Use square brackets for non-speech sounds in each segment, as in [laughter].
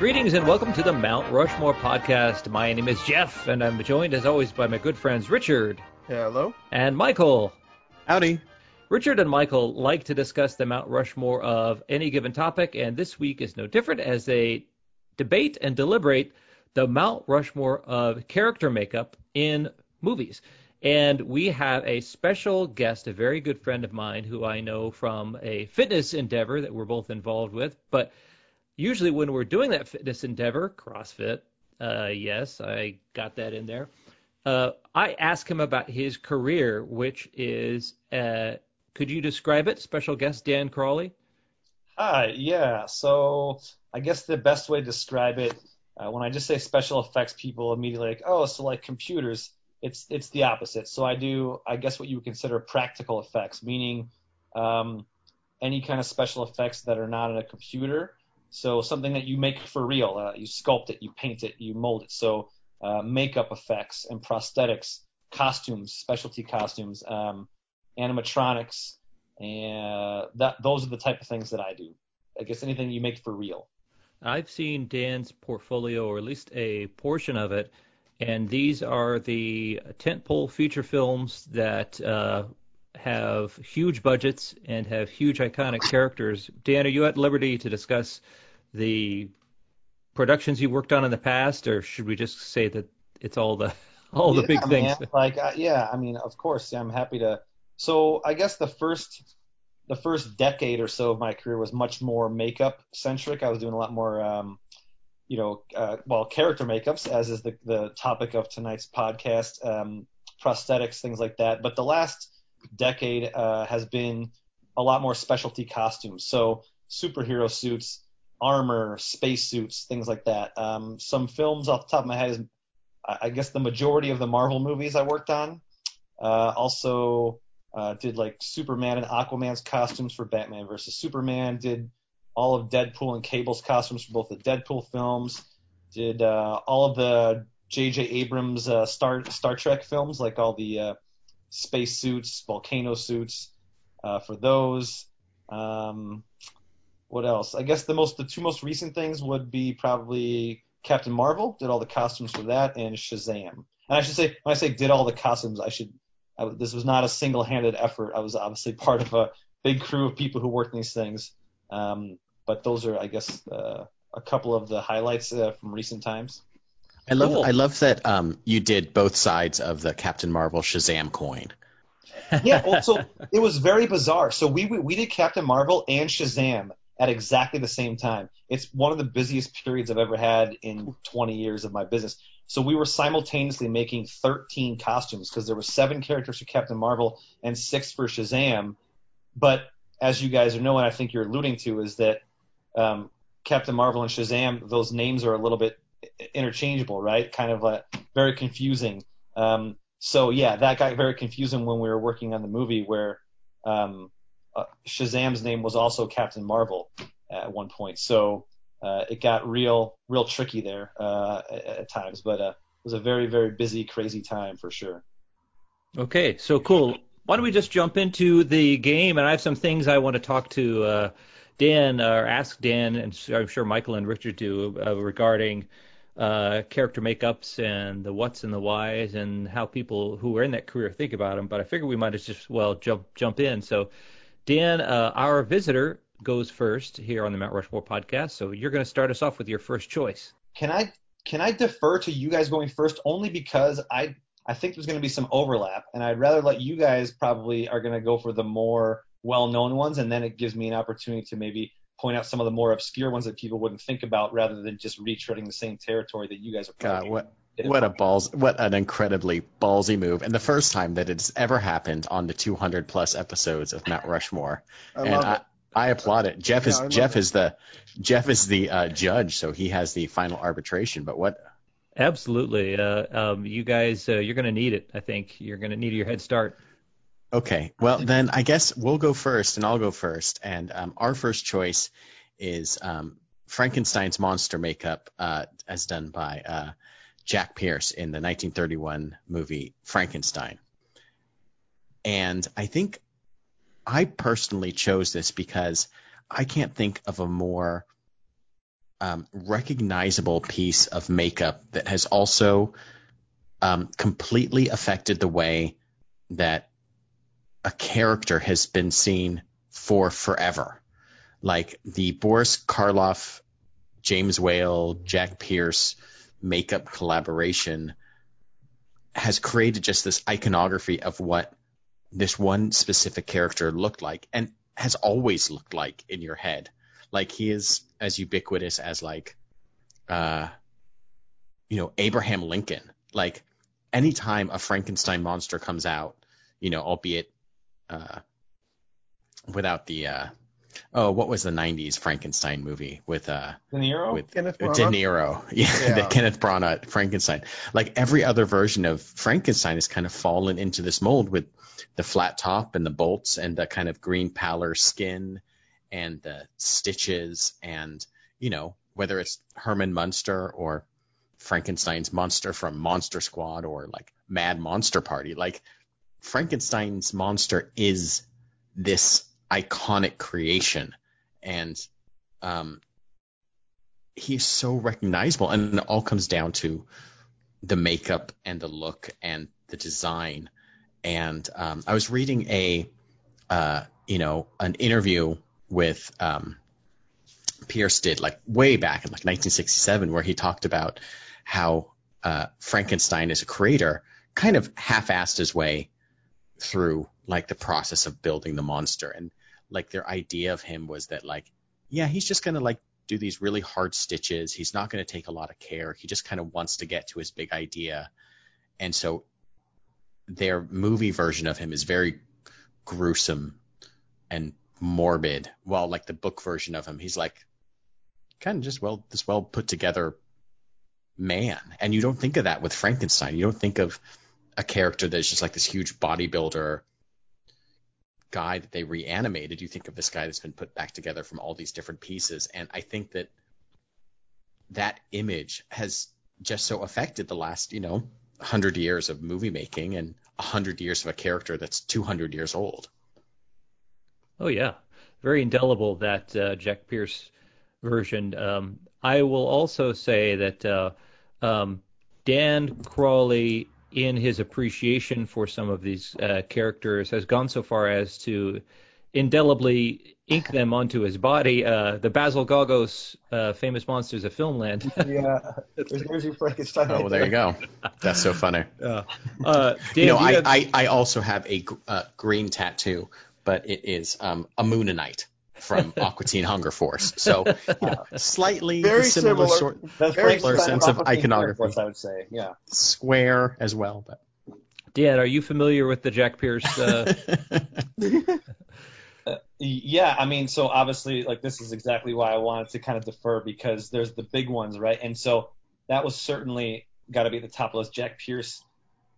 Greetings and welcome to the Mount Rushmore podcast. My name is Jeff, and I'm joined as always by my good friends Richard Hello. and Michael. Howdy. Richard and Michael like to discuss the Mount Rushmore of any given topic, and this week is no different as they debate and deliberate the Mount Rushmore of character makeup in movies. And we have a special guest, a very good friend of mine who I know from a fitness endeavor that we're both involved with. But usually when we're doing that fitness endeavor, CrossFit, uh, yes, I got that in there. Uh, I ask him about his career, which is, uh, could you describe it? Special guest Dan Crawley. Hi, yeah. So I guess the best way to describe it, uh, when I just say special effects, people immediately like, oh, so like computers. It's it's the opposite. So I do, I guess, what you would consider practical effects, meaning um, any kind of special effects that are not in a computer. So something that you make for real, uh, you sculpt it, you paint it, you mold it. So uh, makeup effects and prosthetics, costumes, specialty costumes, um, animatronics, and that those are the type of things that I do. I guess anything you make for real. I've seen Dan's portfolio, or at least a portion of it, and these are the tentpole feature films that uh, have huge budgets and have huge iconic characters. Dan, are you at liberty to discuss the productions you worked on in the past, or should we just say that it's all the [laughs] all the yeah, big things? Like, uh, yeah, I mean, of course, I'm happy to. So I guess the first the first decade or so of my career was much more makeup centric. I was doing a lot more, um, you know, uh, well, character makeups, as is the the topic of tonight's podcast, um, prosthetics, things like that. But the last decade uh, has been a lot more specialty costumes. So superhero suits, armor, space suits, things like that. Um, some films off the top of my head is, I guess, the majority of the Marvel movies I worked on. Uh, also uh, did like Superman and Aquaman's costumes for Batman versus Superman. Did all of Deadpool and Cable's costumes for both the Deadpool films. Did uh, all of the J.J. Abrams uh, Star Star Trek films, like all the uh, space suits, volcano suits uh, for those. Um, what else? I guess the most the two most recent things would be probably Captain Marvel did all the costumes for that and Shazam. And I should say when I say did all the costumes, I should I, this was not a single-handed effort. I was obviously part of a big crew of people who worked these things. Um, but those are, I guess, uh, a couple of the highlights uh, from recent times. I love Cool. I love that um, you did both sides of the Captain Marvel Shazam coin. yeah, well, so it was very bizarre. So we, we we did Captain Marvel and Shazam at exactly the same time. It's one of the busiest periods I've ever had in 20 years of my business. So we were simultaneously making 13 costumes because there were seven characters for Captain Marvel and six for Shazam. But as you guys know, and I think you're alluding to, is that um, Captain Marvel and Shazam, those names are a little bit interchangeable, right? Kind of uh, very confusing. Um, so yeah, that got very confusing when we were working on the movie where um, uh, Shazam's name was also Captain Marvel at one point. So uh, it got real, real tricky there uh, at, at times. But uh, it was a very, very busy, crazy time for sure. Okay, so cool. Why don't we just jump into the game? And I have some things I want to talk to uh, Dan or ask Dan, and I'm sure Michael and Richard do uh, regarding uh, character makeups and the what's and the whys and how people who are in that career think about them. But I figure we might as just well jump jump in. So, Dan, uh, our visitor goes first here on the Mount Rushmore podcast. So you're going to start us off with your first choice. Can I can I defer to you guys going first only because I I think there's going to be some overlap, and I'd rather let you guys probably are going to go for the more well-known ones, and then it gives me an opportunity to maybe point out some of the more obscure ones that people wouldn't think about, rather than just retreading the same territory that you guys are. God, what did. What a balls what an incredibly ballsy move, and the first time that it's ever happened on the 200 plus episodes of Mount Rushmore. I and love I, it. I applaud it. Jeff is love Jeff is the Jeff is the uh, judge, so he has the final arbitration. But what Absolutely. Uh, um, you guys, uh, you're going to need it. I think you're going to need your head start. Okay, well then I guess we'll go first, and I'll go first. And um, our first choice is um, Frankenstein's monster makeup, uh, as done by uh, Jack Pierce in the 1931 movie Frankenstein. And I think I personally chose this because I can't think of a more um, recognizable piece of makeup that has also um, completely affected the way that a character has been seen for forever. Like the Boris Karloff, James Whale, Jack Pierce makeup collaboration has created just this iconography of what this one specific character looked like and has always looked like in your head. Like he is as ubiquitous as like, uh, you know, Abraham Lincoln. Like anytime a Frankenstein monster comes out, you know, albeit, uh, without the, uh, oh, what was the '90s Frankenstein movie with uh De Niro? with Kenneth De Branagh? Niro, [laughs] yeah, Yeah. the Kenneth Branagh Frankenstein. Like every other version of Frankenstein has kind of fallen into this mold with the flat top and the bolts and the kind of green pallor skin and the stitches and you know whether it's Herman Munster or Frankenstein's monster from Monster Squad or like Mad Monster Party, like Frankenstein's monster is this iconic creation. And um he's so recognizable. And it all comes down to the makeup and the look and the design. And um i was reading a uh you know an interview with um pierce did like way back in like 1967 where he talked about how uh frankenstein as a creator kind of half-assed his way through like the process of building the monster. And like their idea of him was that like yeah he's just gonna like do these really hard stitches. He's not gonna take a lot of care. He just kind of wants to get to his big idea. And so their movie version of him is very gruesome and morbid while like the book version of him he's like kind of just well this well put together man. And you don't think of that with frankenstein. You don't think of a character that's just like this huge bodybuilder guy that they reanimated, you think of this guy that's been put back together from all these different pieces. And I think that that image has just so affected the last, you know, 100 years of movie making and 100 years of a character that's 200 years old. Oh yeah, very indelible that uh, Jack Pierce version. Um, I will also say that uh, um, Dan Crawley, in his appreciation for some of these uh, characters, has gone so far as to indelibly ink them onto his body. Uh, the Basil Gogos uh, famous monsters of Filmland. [laughs] yeah, there's, there's your Frankenstein. Oh, well, there you go. That's so funny. [laughs] uh, Dan, you know, do I, have- I, I also have a uh, green tattoo, but it is um, a Mooninite from [laughs] Aqua Teen Hunger Force. So, you know, slightly Very similar, similar. sort, That's Very Frankenstein sense of off iconography. Force, I would say. Yeah. square as well. But Dan, are you familiar with the Jack Pierce? Uh, [laughs] Yeah, I mean, so obviously, like this is exactly why I wanted to kind of defer because there's the big ones, right? And so that was certainly got to be at the top of the list. Jack Pierce,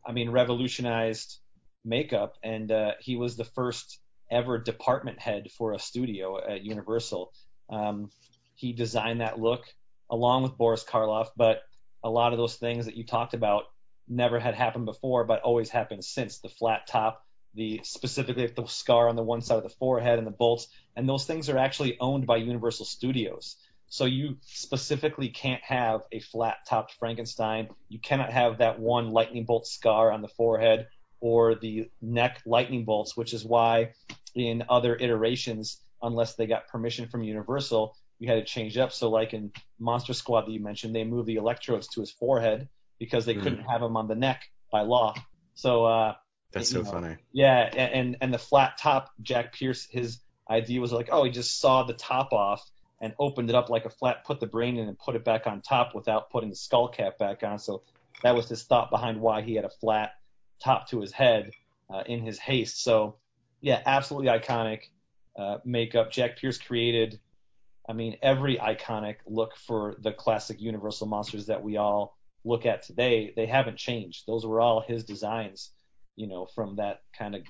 I mean, revolutionized makeup, and uh, he was the first ever department head for a studio at Universal. Um, he designed that look along with Boris Karloff, but a lot of those things that you talked about never had happened before, but always happened since the flat top, the specifically the scar on the one side of the forehead and the bolts, and those things are actually owned by Universal Studios. So you specifically can't have a flat-topped Frankenstein. You cannot have that one lightning bolt scar on the forehead or the neck lightning bolts, which is why in other iterations, unless they got permission from Universal, you had to change up. So like in Monster Squad that you mentioned, they moved the electrodes to his forehead because they Mm. couldn't have him on the neck by law. So uh, that's so know, funny. yeah, and and- the flat top, Jack Pierce, his idea was like, oh, he just sawed the top off and opened it up like a flat, put the brain in and put it back on top without putting the skull cap back on. So that was his thought behind why he had a flat top to his head uh, in his haste. So yeah, absolutely iconic uh, makeup. Jack Pierce created, I mean, every iconic look for the classic Universal monsters that we all look at today. They haven't changed. Those were all his designs you know, from that kind of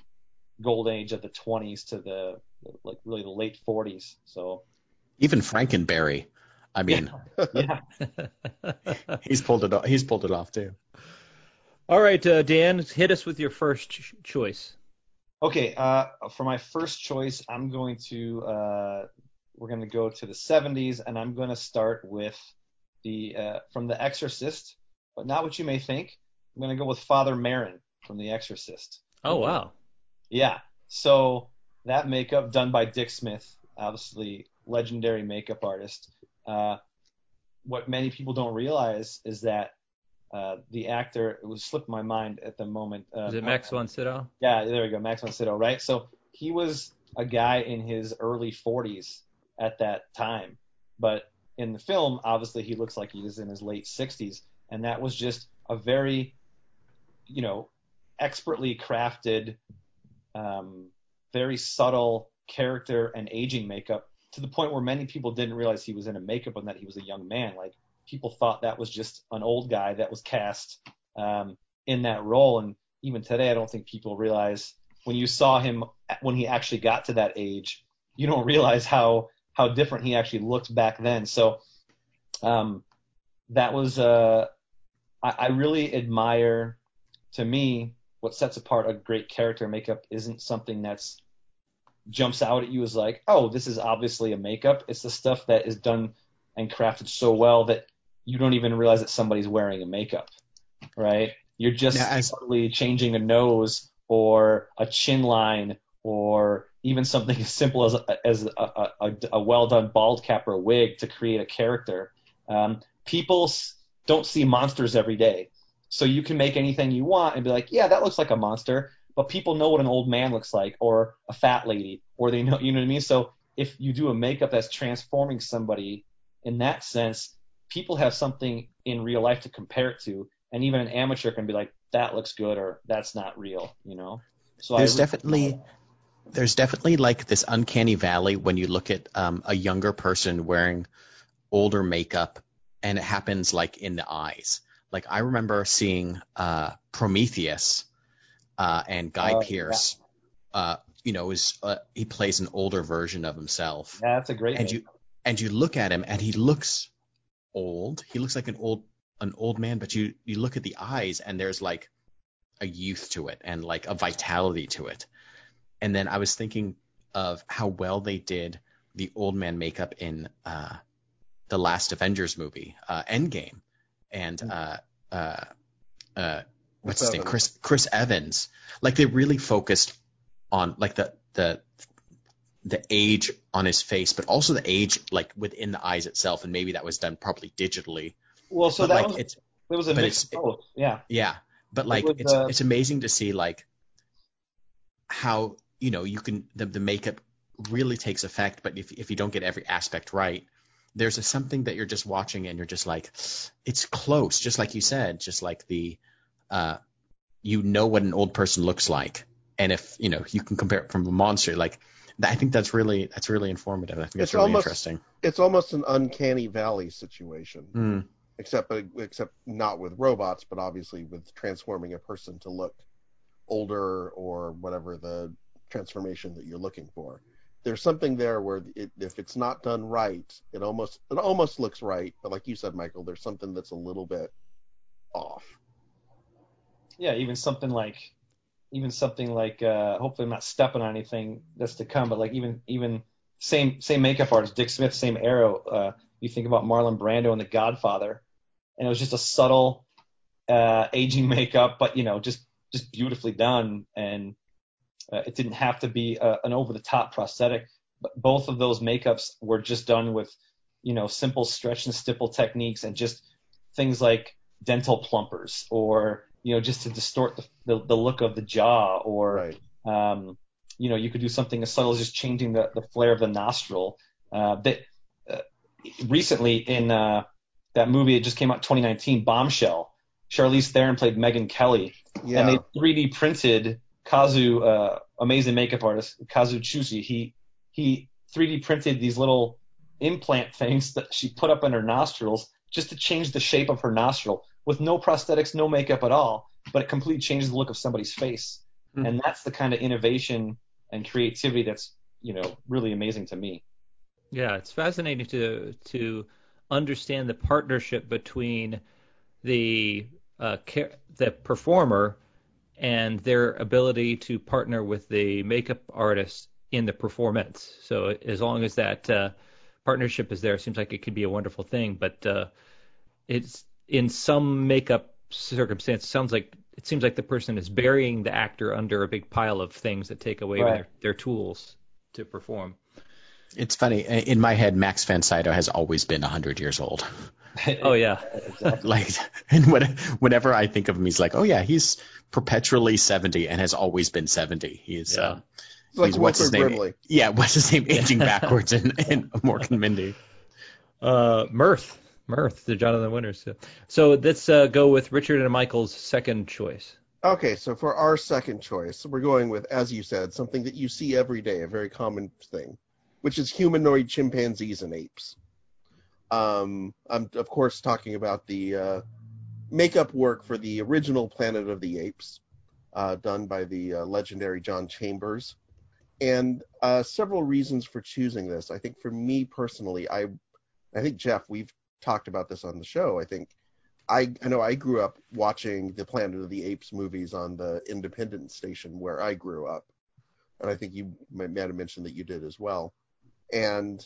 golden age of the 20s to the like really the late 40s. So Even Frankenberry. I mean, [laughs] yeah, [laughs] he's pulled it. Off, he's pulled it off too. All right, uh, Dan, hit us with your first ch- choice. okay. Uh, for my first choice, I'm going to uh, we're going to go to the 70s, and I'm going to start with the uh, from The Exorcist, but not what you may think. I'm going to go with Father Merrin from The Exorcist. Oh wow. Yeah. So that makeup done by Dick Smith, obviously legendary makeup artist. Uh, what many people don't realize is that uh, the actor it was slipped my mind at the moment. Uh, Is it Max von Sydow? Yeah, there we go, Max von Sydow, right? So he was a guy in his early 40s at that time, but in the film, obviously he looks like he is in his late 60s, and that was just a very, you know, expertly crafted, um, very subtle character and aging makeup to the point where many people didn't realize he was in a makeup and that he was a young man. Like people thought that was just an old guy that was cast um, in that role. And even today, I don't think people realize when you saw him when he actually got to that age, you don't realize how how different he actually looked back then. So um, that was uh, I, I really admire. To me, what sets apart a great character makeup isn't something that's jumps out at you as like, oh, this is obviously a makeup. It's the stuff that is done and crafted so well that you don't even realize that somebody's wearing a makeup, right? You're just Now, subtly changing a nose or a chin line or even something [laughs] as simple as a, as a, a, a, a well done bald cap or a wig to create a character. Um, people s- don't see monsters every day. So you can make anything you want and be like, yeah, that looks like a monster, but people know what an old man looks like or a fat lady or they know, you know what I mean? So if you do a makeup that's transforming somebody in that sense, people have something in real life to compare it to, and even an amateur can be like, that looks good or that's not real, you know? So There's I, definitely there's definitely like this uncanny valley when you look at um, a younger person wearing older makeup, and it happens like in the eyes. Like I remember seeing uh, Prometheus uh, and Guy Oh, Pearce. Uh, you know, is uh, he plays an older version of himself, yeah, that's a great and name. you and you look at him, and he looks old. He looks like an old an old man, but you you look at the eyes, and there's like a youth to it, and like a vitality to it. And then I was thinking of how well they did the old man makeup in uh, the last Avengers movie, uh, Endgame, and uh, uh, uh, what's his name, Evans. Chris Chris Evans. Like they really focused on like the the the age on his face, but also the age like within the eyes itself, and maybe that was done probably digitally. Well, so but that like was it's it was a mix of both. Yeah. yeah, but like was, it's uh, it's amazing to see like how you know you can the, the makeup really takes effect, but if if you don't get every aspect right, there's a something that you're just watching and you're just like it's close, just like you said, just like the uh you know what an old person looks like, and if you know you can compare it from a monster, like I think that's really that's really informative. I think that's It's really almost- interesting. It's almost an uncanny valley situation, Hmm. except except not with robots, but obviously with transforming a person to look older or whatever the transformation that you're looking for. There's something there where it, if it's not done right, it almost it almost looks right, but like you said, Michael, there's something that's a little bit off. yeah, even something like even something like uh hopefully I'm not stepping on anything that's to come, but like even even same same makeup artist, Dick Smith, same arrow. Uh you think about Marlon Brando and The Godfather, and it was just a subtle uh aging [laughs] makeup, but you know, just just beautifully done and uh, it didn't have to be uh, an over the top prosthetic. But both of those makeups were just done with, you know, simple stretch and stipple techniques and just things like dental plumpers or you know just to distort the, the, the look of the jaw or Right. um, you know you could do something as subtle as just changing the, the flare of the nostril. Uh, that uh, recently in uh, that movie it just came out 2019 bombshell. Charlize theron played Megyn kelly. Yeah. and they 3d printed kazu uh, amazing makeup artist kazu Tsuji he he 3d printed these little implant things that she put up in her nostrils just to change the shape of her nostril with no prosthetics, no makeup at all, but it completely changes the look of somebody's face. Hmm. And that's the kind of innovation and creativity that's, you know, really amazing to me. Yeah, it's fascinating to to understand the partnership between the uh, ca- the performer and their ability to partner with the makeup artist in the performance. So as long as that uh, partnership is there. It seems like it could be a wonderful thing, but uh, it's in some makeup circumstance. Sounds like it seems like the person is burying the actor under a big pile of things that take away Right. their, their tools to perform. It's funny. In my head, Max von Sydow has always been 100 years old. [laughs] Oh yeah, [laughs] like, and when, whenever I think of him, he's like, oh yeah, he's perpetually 70 and has always been 70. He's, Yeah. uh, like he's what's his name? Brimley. Yeah, what's his name? [laughs] Aging backwards in, in Mork and Mindy. uh, Mearth, Mearth, the Jonathan Winters. So, so let's uh, go with Richard and Michael's second choice. Okay, so for our second choice, we're going with, as you said, something that you see every day, a very common thing, which is humanoid chimpanzees and apes. Um, I'm of course talking about the uh, makeup work for the original Planet of the Apes, uh, done by the uh, legendary John Chambers, and uh, several reasons for choosing this. I think for me personally, I, I think Jeff, we've talked about this on the show. I think I, I know I grew up watching the Planet of the Apes movies on the Independent station where I grew up, and I think you might, might have mentioned that you did as well. And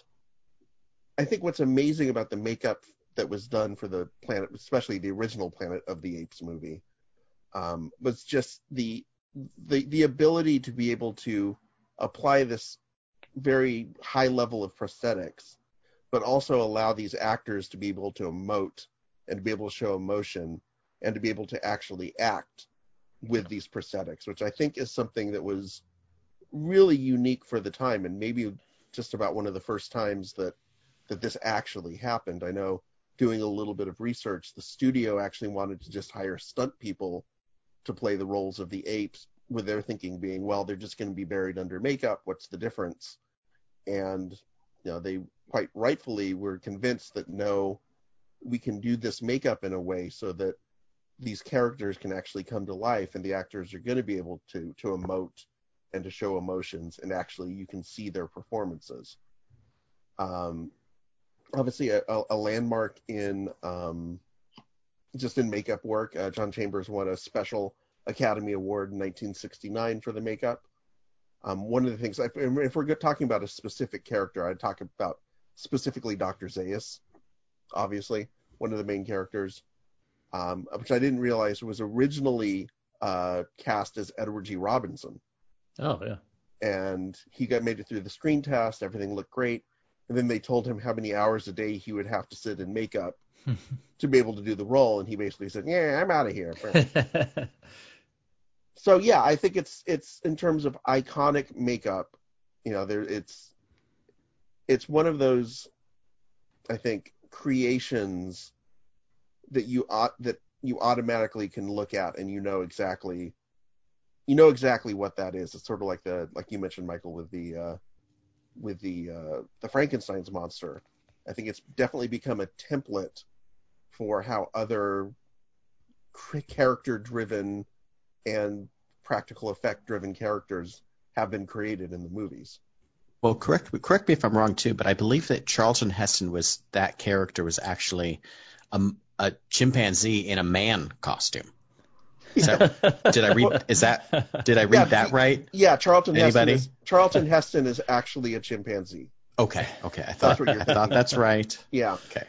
I think what's amazing about the makeup that was done for the Planet, especially the original Planet of the Apes movie, um, was just the the the ability to be able to apply this very high level of prosthetics, but also allow these actors to be able to emote and to be able to show emotion and to be able to actually act with these prosthetics, which I think is something that was really unique for the time and maybe just about one of the first times that that this actually happened. I know doing a little bit of research, the studio actually wanted to just hire stunt people to play the roles of the apes, with their thinking being, well, they're just going to be buried under makeup. What's the difference? And you know, they quite rightfully were convinced that no, we can do this makeup in a way so that these characters can actually come to life, and the actors are going to be able to to emote and to show emotions, and actually you can see their performances. Um, obviously, a, a, landmark in um, just in makeup work. Uh, John Chambers won a special Academy Award in 1969 for the makeup. Um, one of the things, if, if we're talking about a specific character, I'd talk about specifically Dr. Zaius, obviously, one of the main characters, um, which I didn't realize was originally uh, cast as Edward G. Robinson. Oh yeah. And he got made it through the screen test, everything looked great. And then they told him how many hours a day he would have to sit in makeup [laughs] to be able to do the role, and he basically said, "Yeah, I'm out of here." [laughs] so yeah, I think it's it's in terms of iconic makeup, you know, there it's it's one of those I think creations that you that you automatically can look at and you know exactly you know exactly what that is. It's sort of like the like you mentioned Michael with the uh with the uh the Frankenstein's monster. I think it's definitely become a template for how other character driven and practical effect driven characters have been created in the movies. Well, correct correct me if I'm wrong too, but I believe that Charlton Heston was that character was actually a, a chimpanzee in a man costume. That, did I read? Is that did I read Yeah, that right? Yeah, Charlton Anybody? Heston is Charlton Heston is actually a chimpanzee. Okay, okay. I thought what you're I thought that's right. Yeah. Okay.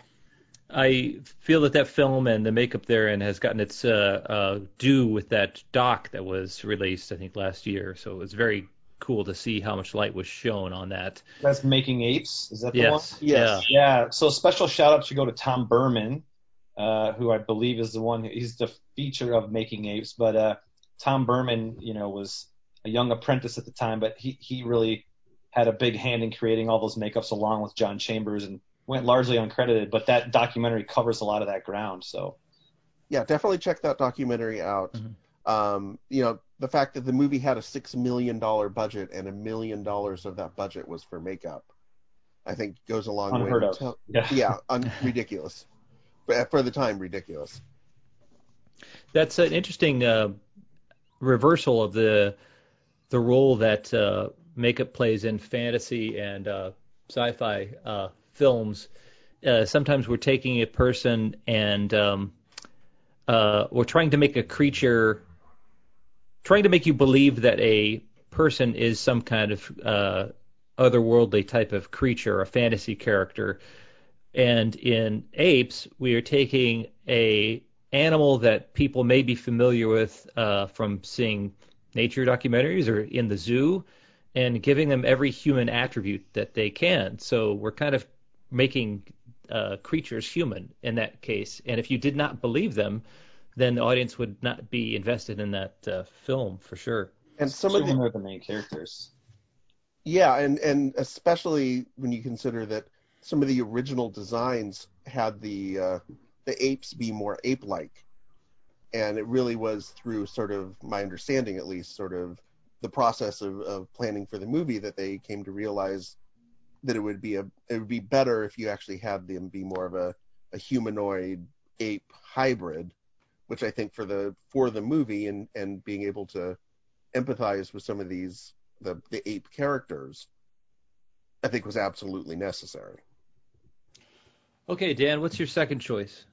I feel that that film and the makeup therein has gotten its uh, uh, due with that doc that was released, I think, last year. So it was very cool to see how much light was shown on that. That's Making Apes. Is that the one? Yes. Yes. Yeah. So special shout out should go to Tom Burman, uh, who I believe is the one. He's the feature of Making Apes, but uh, Tom Burman, you know, was a young apprentice at the time, but he he really had a big hand in creating all those makeups along with John Chambers and went largely uncredited. But that documentary covers a lot of that ground. So Yeah, definitely check that documentary out. Mhm. Um, you know, the fact that the movie had a six million dollar budget and a million dollars of that budget was for makeup, I think goes a long unheard way. of. to tell- Yeah. [laughs] yeah, un- ridiculous. For the time, ridiculous. That's an interesting uh, reversal of the the role that uh, makeup plays in fantasy and uh, sci-fi uh, films. Uh, sometimes we're taking a person and um, uh, we're trying to make a creature, trying to make you believe that a person is some kind of uh, otherworldly type of creature, a fantasy character. And in apes, we are taking a animal that people may be familiar with uh, from seeing nature documentaries or in the zoo, and giving them every human attribute that they can. So we're kind of making uh, creatures human in that case. And if you did not believe them, then the audience would not be invested in that uh, film for sure. And some of them are the main characters. Yeah, and and especially when you consider that some of the original designs had the uh, the apes be more ape-like, and it really was through sort of my understanding, at least, sort of the process of, of planning for the movie that they came to realize that it would be a it would be better if you actually had them be more of a, a humanoid ape hybrid, which I think for the for the movie and and being able to empathize with some of these the the ape characters, I think was absolutely necessary. Okay, Dan, what's your second choice?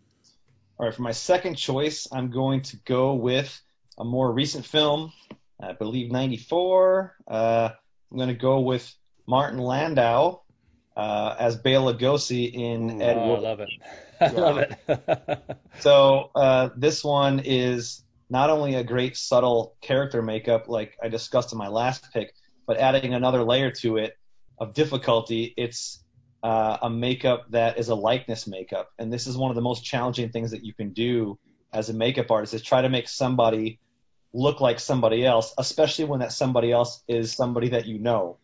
All right, for my second choice, I'm going to go with a more recent film, I believe '94. Uh, I'm going to go with Martin Landau uh, as Bela Lugosi in Ed oh, Wood. I love it. [laughs] I love it. [laughs] So uh, this one is not only a great subtle character makeup, like I discussed in my last pick, but adding another layer to it of difficulty. It's uh, a makeup that is a likeness makeup, and this is one of the most challenging things that you can do as a makeup artist is try to make somebody look like somebody else, especially when that somebody else is somebody that you know,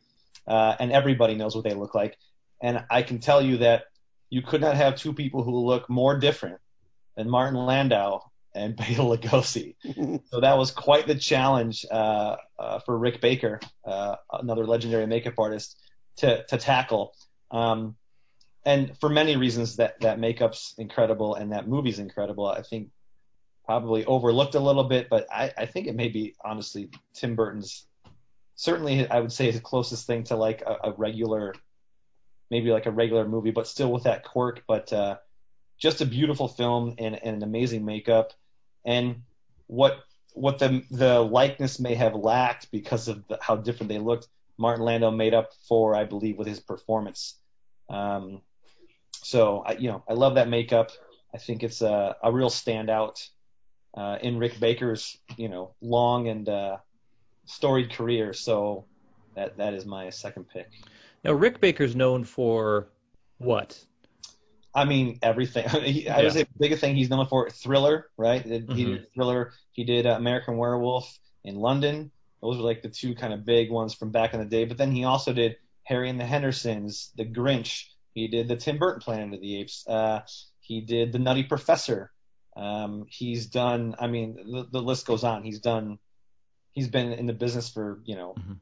uh, and everybody knows what they look like. And I can tell you that you could not have two people who look more different than Martin Landau and [laughs] Bela Lugosi. [laughs] so that was quite the challenge uh, uh, for Rick Baker, uh, another legendary makeup artist, to to tackle. Um, and for many reasons, that that makeup's incredible and that movie's incredible. I think probably overlooked a little bit, but I, I think it may be honestly Tim Burton's. Certainly, I would say his closest thing to like a, a regular, maybe like a regular movie, but still with that quirk. But uh, just a beautiful film and, and an amazing makeup. And what what the the likeness may have lacked because of the, how different they looked, Martin Landau made up for, I believe, with his performance. Um, so I, you know, I love that makeup. I think it's a, a real standout uh, in Rick Baker's, you know, long and uh, storied career. So that that is my second pick. Now, Rick Baker's known for what? I mean, everything. he, [laughs] I would say the biggest thing he's known for Thriller, right? He Mm-hmm. did Thriller. He did uh, American Werewolf in London. Those were like the two kind of big ones from back in the day. But then he also did Harry and the Hendersons, The Grinch. He did the Tim Burton Planet of the Apes. Uh, he did The Nutty Professor. Um, he's done. I mean, the, the list goes on. He's done. He's been in the business for you know. Mhm.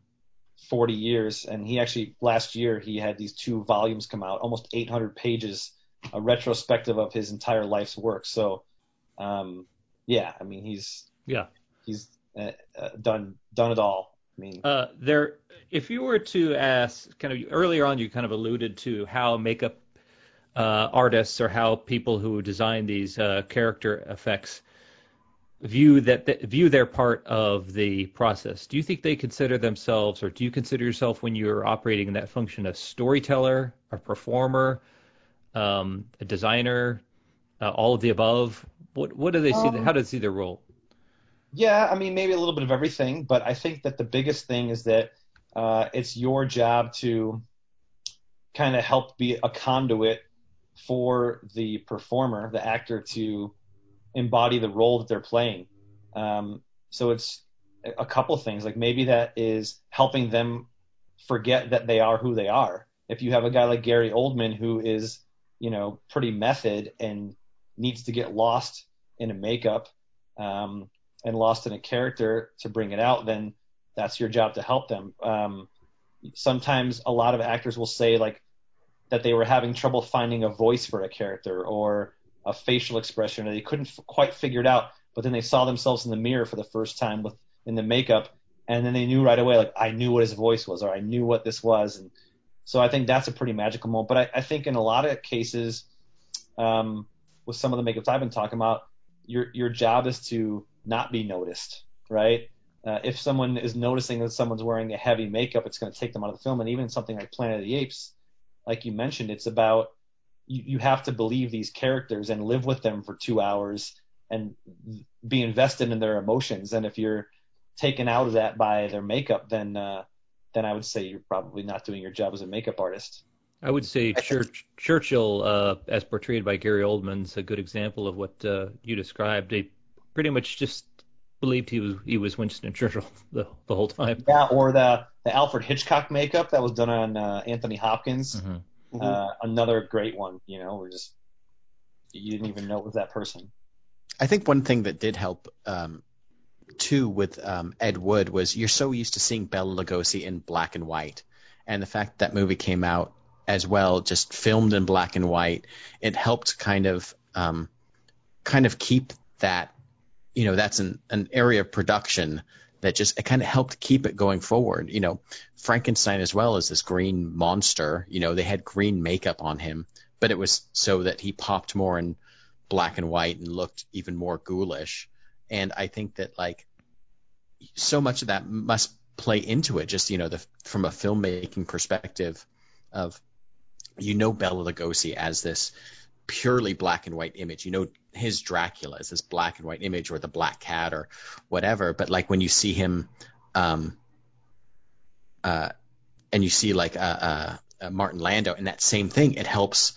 40 years and he actually last year he had these two volumes come out almost 800 pages a retrospective of his entire life's work. So, um, yeah, I mean, he's Yeah. he's uh, uh, done done it all. I mean, Uh, there, if you were to ask, kind of earlier on, you kind of alluded to how makeup uh, artists or how people who design these uh, character effects view that view their part of the process. Do you think they consider themselves, or do you consider yourself when you're operating in that function a storyteller, a performer, um, a designer, uh, all of the above? What what do they see? Um, how do they see their role? yeah, I mean, maybe a little bit of everything, but I think that the biggest thing is that uh, it's your job to kind of help be a conduit for the performer, the actor, to embody the role that they're playing. Um, so it's a couple things. Like maybe that is helping them forget that they are who they are. If you have a guy like Gary Oldman who is, you know, pretty method and needs to get lost in a makeup um, and lost in a character to bring it out, then that's your job to help them. Um, sometimes a lot of actors will say like that they were having trouble finding a voice for a character or a facial expression or they couldn't f- quite figure it out but then they saw themselves in the mirror for the first time with in the makeup and then they knew right away like i knew what his voice was or i knew what this was and so i think that's a pretty magical moment but i, I think in a lot of cases um, with some of the makeups i've been talking about your your job is to not be noticed right uh, if someone is noticing that someone's wearing a heavy makeup, it's going to take them out of the film. And even something like Planet of the Apes, like you mentioned, it's about you, you have to believe these characters and live with them for two hours and be invested in their emotions. And if you're taken out of that by their makeup, then uh, then I would say you're probably not doing your job as a makeup artist. I would say Church, Churchill, uh, as portrayed by Gary Oldman, is a good example of what uh, you described. They pretty much just believed he was he was Winston Churchill [laughs] the, the whole time. Yeah, or the the Alfred Hitchcock makeup that was done on uh, Anthony Hopkins. Mm-hmm. Mm-hmm. Uh, another great one. You know, we're just you didn't even know it was that person. I think one thing that did help um, too with um, Ed Wood was you're so used to seeing Bela Lugosi in black and white, and the fact that movie came out as well, just filmed in black and white, it helped kind of um, kind of keep that you know that's an, an area of production that just it kind of helped keep it going forward. You know, Frankenstein as well as this green monster. You know, they had green makeup on him, but it was so that he popped more in black and white and looked even more ghoulish. And I think that like so much of that must play into it. Just you know, the from a filmmaking perspective of you know Bela Lugosi as this purely black and white image. You know his Dracula is this black and white image or the black cat or whatever. But like when you see him, um, uh, and you see like uh, uh, uh, Martin Landau and that same thing, it helps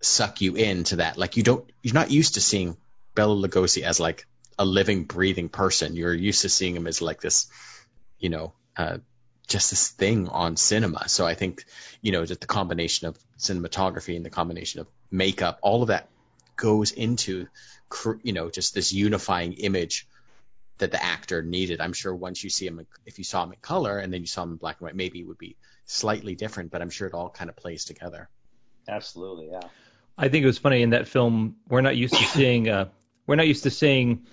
suck you into that. Like you don't, you're not used to seeing Bela Lugosi as like a living, breathing person. You're used to seeing him as like this, you know, uh, just this thing on cinema. So I think, you know, just the combination of cinematography and the combination of makeup, all of that goes into, you know, just this unifying image that the actor needed. I'm sure once you see him, if you saw him in color and then you saw him in black and white, maybe it would be slightly different, but I'm sure it all kind of plays together. Absolutely, yeah. I think it was funny in that film. We're not used to seeing. Uh, we're not used to seeing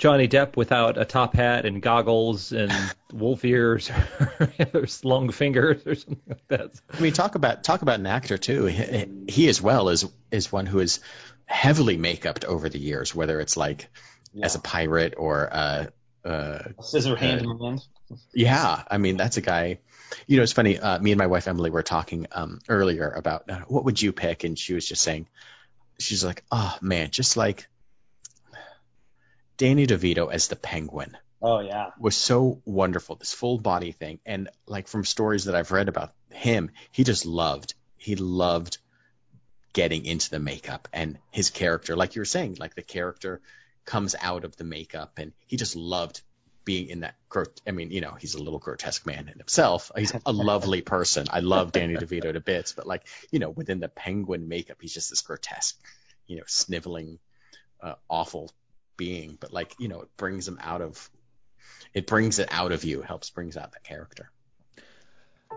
Johnny Depp without a top hat and goggles and [laughs] wolf ears [laughs] or long fingers or something like that. I mean, talk about talk about an actor too. He, he as well is is one who is heavily makeuped over the years, whether it's like yeah. as a pirate or uh, uh, scissor hand uh, Yeah, I mean that's a guy. You know, it's funny. Uh, me and my wife Emily were talking um, earlier about uh, what would you pick, and she was just saying, she's like, oh man, just like Danny DeVito as the Penguin. Oh yeah, was so wonderful. This full body thing, and like from stories that I've read about him, he just loved. He loved getting into the makeup and his character, like you were saying, like the character comes out of the makeup, and he just loved being in that. I mean, you know, he's a little grotesque man in himself. He's a lovely person. I love Danny DeVito to bits, but like, you know, within the penguin makeup, he's just this grotesque, you know, sniveling, uh, awful being, but like you know, it brings them out of it brings it out of you, helps brings out the character.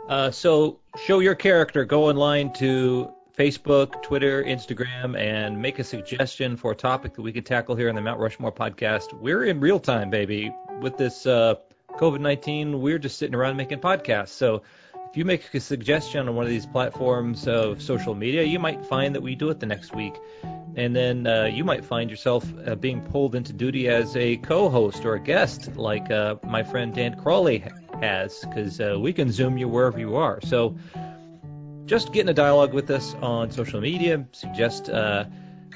Uh, so show your character. Go online to Facebook, Twitter, Instagram, and make a suggestion for a topic that we could tackle here on the Mount Rushmore podcast. We're in real time, baby. With this uh, COVID 19, we're just sitting around making podcasts. So if you make a suggestion on one of these platforms of social media, you might find that we do it the next week and then uh, you might find yourself uh, being pulled into duty as a co-host or a guest, like uh, my friend Dan Crawley has, because uh, we can zoom you wherever you are. So just get in a dialogue with us on social media, suggest uh,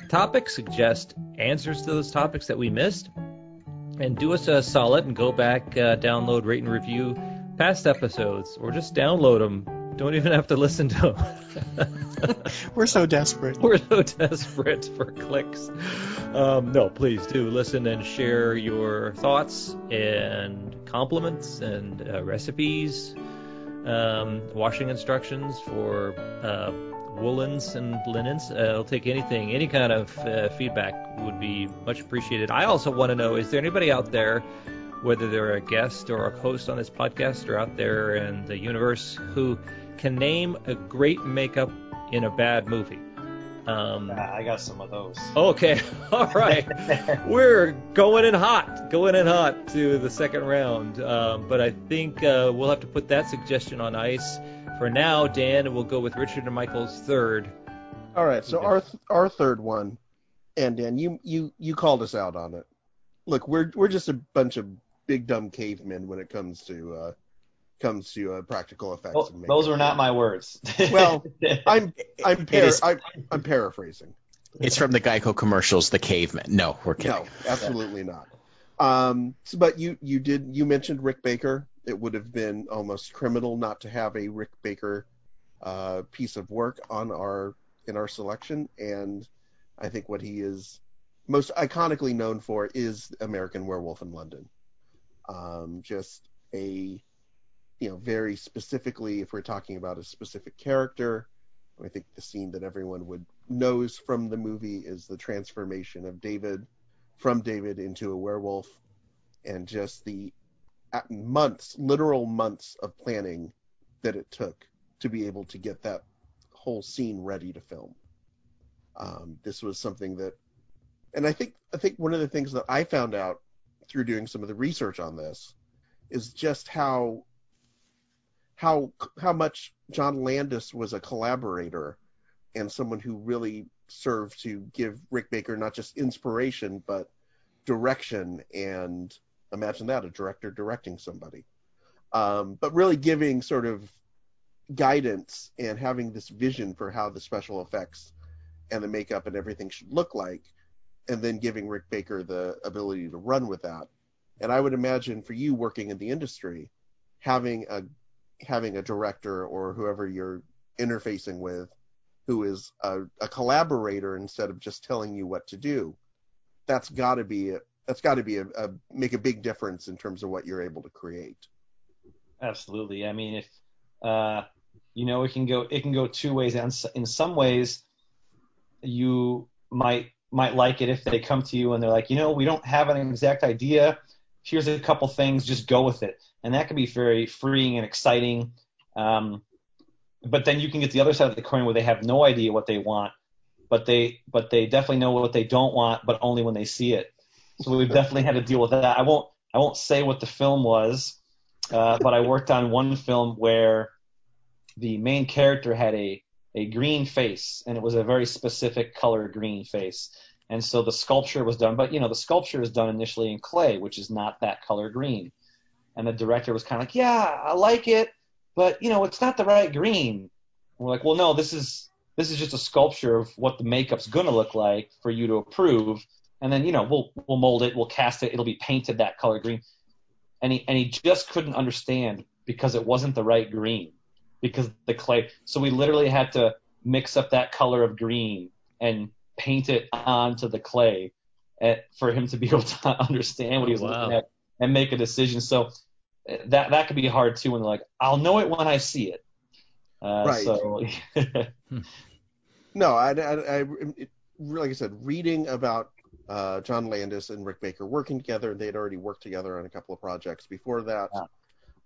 topics, suggest answers to those topics that we missed, and do us a solid and go back, uh, download, rate, and review past episodes, or just download them don't even have to listen to them. [laughs] We're so desperate. We're so desperate for clicks. Um, no, please do listen and share your thoughts and compliments and uh, recipes, um, washing instructions for uh, woolens and linens. Uh, I'll take anything, any kind of uh, feedback would be much appreciated. I also want to know is there anybody out there whether they're a guest or a host on this podcast or out there in the universe who can name a great makeup in a bad movie. Um, I got some of those. Okay, [laughs] all right. [laughs] We're going in hot, going in hot to the second round. Um, but I think uh, we'll have to put that suggestion on ice for now. Dan, and we'll go with Richard and Michael's third. All right, so our th- our third one, and Dan, you you you called us out on it. Look, we're we're just a bunch of big dumb cavemen when it comes to uh, comes to uh, practical effects. And those were not my words. Well, [laughs] I'm I'm, It par- is- I'm I'm paraphrasing. It's from the Geico commercials, The Caveman. No, we're kidding. No, absolutely not. Um, so- but you you did you mentioned Rick Baker. It would have been almost criminal not to have a Rick Baker uh, piece of work on our in our selection, and I think what he is most iconically known for is American Werewolf in London. Um, just a you know very specifically, if we're talking about a specific character, I think the scene that everyone would knows from the movie is the transformation of David from David into a werewolf, and just the months, literal months of planning that it took to be able to get that whole scene ready to film. Um, this was something that, and I think I think one of the things that I found out through doing some of the research on this is just how how how much John Landis was a collaborator and someone who really served to give Rick Baker not just inspiration but direction and imagine that a director directing somebody. Um, but really giving sort of guidance and having this vision for how the special effects and the makeup and everything should look like and then giving Rick Baker the ability to run with that and I would imagine for you working in the industry having a having a director or whoever you're interfacing with who is a, a collaborator instead of just telling you what to do that's got to be that's got to be a, a make a big difference in terms of what you're able to create Absolutely. I mean, if uh, you know, it can go it can go two ways. And in some ways, you might might like it if they come to you and they're like, you know, we don't have an exact idea. Here's a couple things, just go with it, and that can be very freeing and exciting. Um, but then you can get the other side of the coin where they have no idea what they want, but they but they definitely know what they don't want, but only when they see it. So we've definitely had to deal with that. I won't I won't say what the film was, uh, but I worked on one film where the main character had a a green face, and it was a very specific color green face. And so the sculpture was done, but you know the sculpture is done initially in clay, which is not that color green. And the director was kind of like, "Yeah, I like it, but you know it's not the right green." And we're like, "Well, no, this is this is just a sculpture of what the makeup's gonna look like for you to approve." And then you know we'll we'll mold it, we'll cast it, it'll be painted that color green. And he and he just couldn't understand because it wasn't the right green because the clay. So we literally had to mix up that color of green and paint it onto the clay at, for him to be [laughs] able to understand what he was Oh, wow. looking at and make a decision. So uh, that that could be hard too when they're like, I'll know it when I see it. Uh, Right. So [laughs] No, I, I, I it, like I said, reading about uh, John Landis and Rick Baker working together, they had already worked together on a couple of projects before that. Yeah.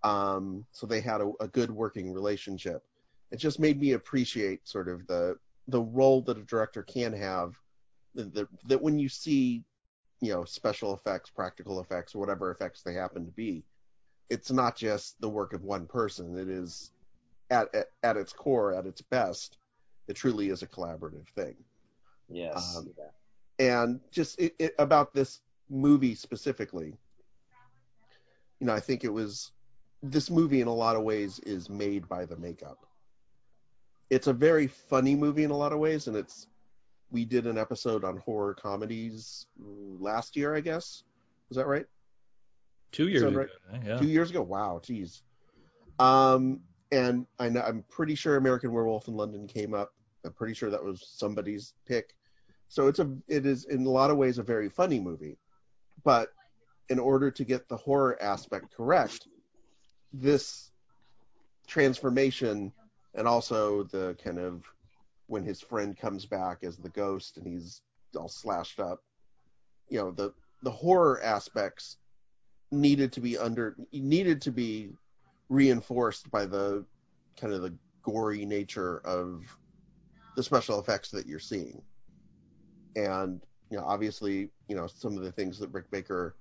Um, so they had a, a good working relationship. It just made me appreciate sort of the the role that a director can have. That, that, when you see, you know, special effects, practical effects, whatever effects they happen to be, it's not just the work of one person. It is at at, at its core, at its best, it truly is a collaborative thing. yes. Um, and just it, it, about this movie specifically, you know, I think it was this movie in a lot of ways is made by the makeup. It's a very funny movie in a lot of ways, and it's we did an episode on horror comedies last year, I guess. Is that right? Two years Sound ago. right? Yeah. Two years ago. Wow, geez. Um, and I know I'm pretty sure American Werewolf in London came up. I'm pretty sure that was somebody's pick. So it's a it is in a lot of ways a very funny movie, but in order to get the horror aspect correct, this transformation and also the kind of when his friend comes back as the ghost and he's all slashed up, you know the the horror aspects needed to be under needed to be reinforced by the kind of the gory nature of the special effects that you're seeing. And you know, obviously, you know, some of the things that Rick Baker,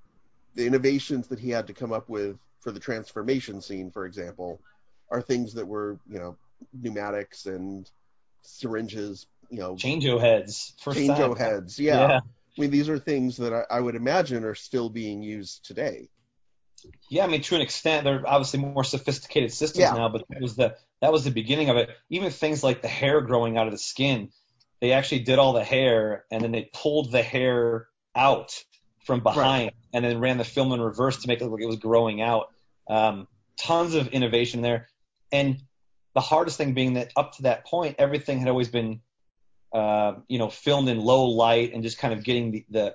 the innovations that he had to come up with for the transformation scene, for example, are things that were, you know, pneumatics and syringes, you know, Changeo heads. Change-o heads. Yeah. I mean, these are things that I, I would imagine are still being used today. Yeah, I mean, to an extent, they're obviously more sophisticated systems Yeah. now, but that was the that was the beginning of it. Even things like the hair growing out of the skin, they actually did all the hair and then they pulled the hair out from behind and then ran the film in reverse to make it look like it was growing out. Um, tons of innovation there, and the hardest thing being that up to that point, everything had always been, uh, you know, filmed in low light and just kind of getting the, the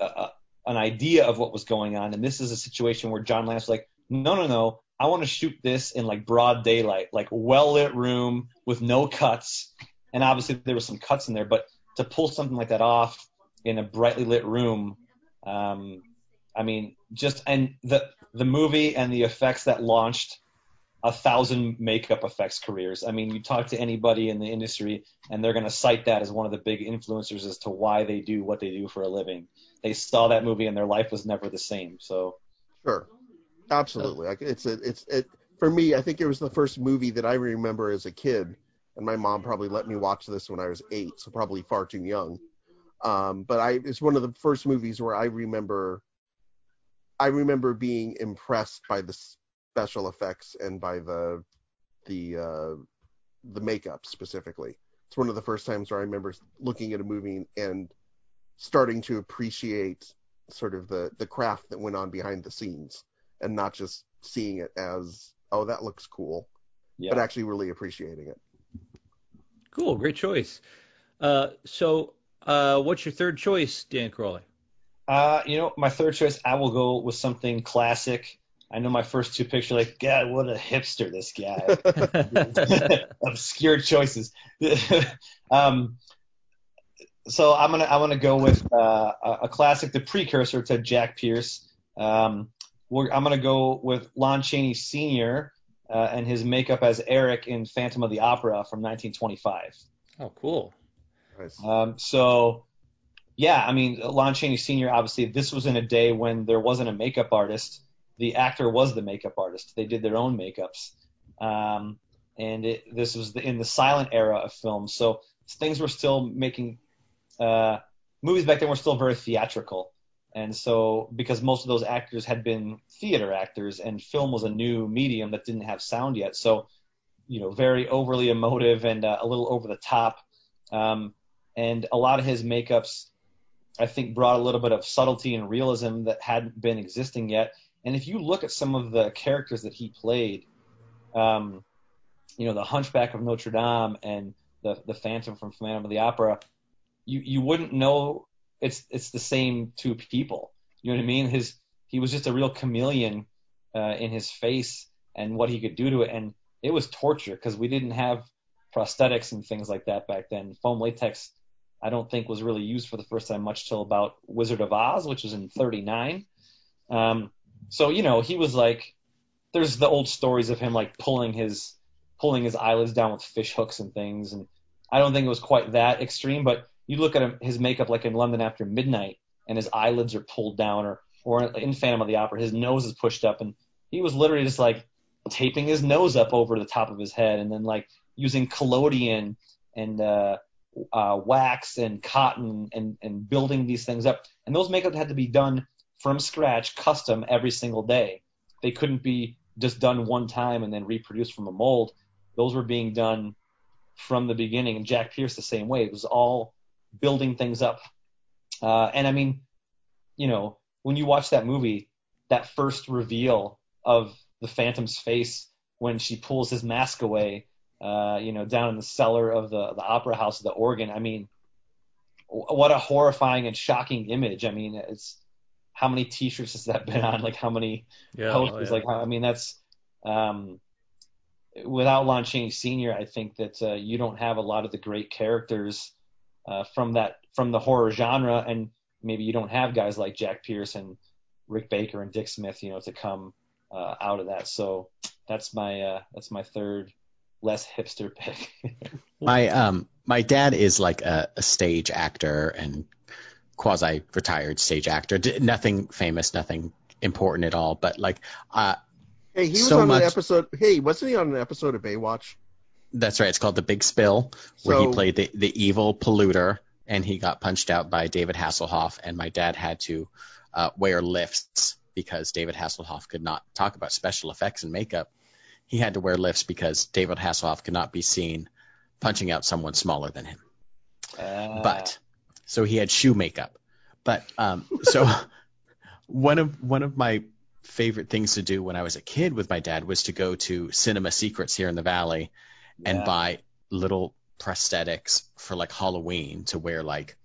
uh, an idea of what was going on. And this is a situation where John Landis was like, no, no, no, I want to shoot this in like broad daylight, like well lit room with no cuts. And obviously there were some cuts in there, but to pull something like that off in a brightly lit room, um, I mean, just and the the movie and the effects that launched a thousand makeup effects careers. I mean, you talk to anybody in the industry, and they're going to cite that as one of the big influencers as to why they do what they do for a living. They saw that movie, and their life was never the same. So, Sure, absolutely. Like it's a, it's it for me. I think it was the first movie that I remember as a kid, and my mom probably let me watch this when I was eight, so probably far too young. Um, but I it's one of the first movies where I remember. I remember being impressed by the special effects and by the the uh, the makeup specifically. It's one of the first times where I remember looking at a movie and starting to appreciate sort of the the craft that went on behind the scenes and not just seeing it as oh that looks cool yeah. but actually really appreciating it Cool, great choice. Uh, so, uh, what's your third choice, Dan Crowley? Uh, you know, my third choice, I will go with something classic. I know my first two pictures, like, God, what a hipster this guy. [laughs] Obscure choices. [laughs] um, so I'm gonna I'm gonna go with uh, a a classic, the precursor to Jack Pierce. Um, we're, I'm gonna go with Lon Chaney Sr. Uh, and his makeup as Erik in Phantom of the Opera from 1925. oh, cool. Nice. Um, so, yeah, I mean, Lon Chaney Sr. Obviously, this was in a day when there wasn't a makeup artist. The actor was the makeup artist. They did their own makeups, um, and it, this was the, in the silent era of film. So things were still making uh, movies back then were still very theatrical. And so, because most of those actors had been theater actors, and film was a new medium that didn't have sound yet, so you know, very overly emotive and uh, a little over the top. Um, and a lot of his makeups, I think, brought a little bit of subtlety and realism that hadn't been existing yet. And if you look at some of the characters that he played, um, you know, the Hunchback of Notre Dame and the the Phantom from Phantom of the Opera, you you wouldn't know it's it's the same two people. You know what I mean? His he was just a real chameleon uh, in his face and what he could do to it, and it was torture because we didn't have prosthetics and things like that back then. Foam latex, I don't think was really used for the first time much till about Wizard of Oz, which was in '39. Um, so you know he was like, there's the old stories of him like pulling his pulling his eyelids down with fish hooks and things, and I don't think it was quite that extreme, but you look at his makeup like in London After Midnight, and his eyelids are pulled down, or or in Phantom of the Opera, his nose is pushed up, and he was literally just like taping his nose up over the top of his head, and then like using collodion and uh, uh, wax and cotton and and building these things up, and those makeup had to be done from scratch, custom every single day. They couldn't be just done one time and then reproduced from a mold. Those were being done from the beginning, and Jack Pierce the same way. It was all building things up. Uh, and I mean, you know, when you watch that movie, that first reveal of the Phantom's face when she pulls his mask away, uh, you know, down in the cellar of the the opera house of the organ. I mean, what a horrifying and shocking image. I mean, it's how many T-shirts has that been on? Like how many Yeah, posters? oh, yeah. Like how, I mean, that's um, without Lon Chaney Sr. I think that uh, you don't have a lot of the great characters uh, from that from the horror genre, and maybe you don't have guys like Jack Pierce and Rick Baker and Dick Smith, you know, to come uh, out of that. So that's my uh, that's my third less hipster pick. [laughs] My um my dad is like a, a stage actor and quasi retired stage actor. D- nothing famous, nothing important at all. But like, uh, Hey, he was So on much- an episode. Hey, wasn't he on an episode of Baywatch? that's right. It's called The Big Spill, where So- he played the the evil polluter, and he got punched out by David Hasselhoff. And my dad had to uh, wear lifts because David Hasselhoff could not talk about special effects and makeup. He had to wear lifts because David Hasselhoff could not be seen punching out someone smaller than him. Uh, But so he had shoe makeup. But um, so [laughs] one of one of my favorite things to do when I was a kid with my dad was to go to Cinema Secrets here in the Valley and buy little prosthetics for like Halloween to wear like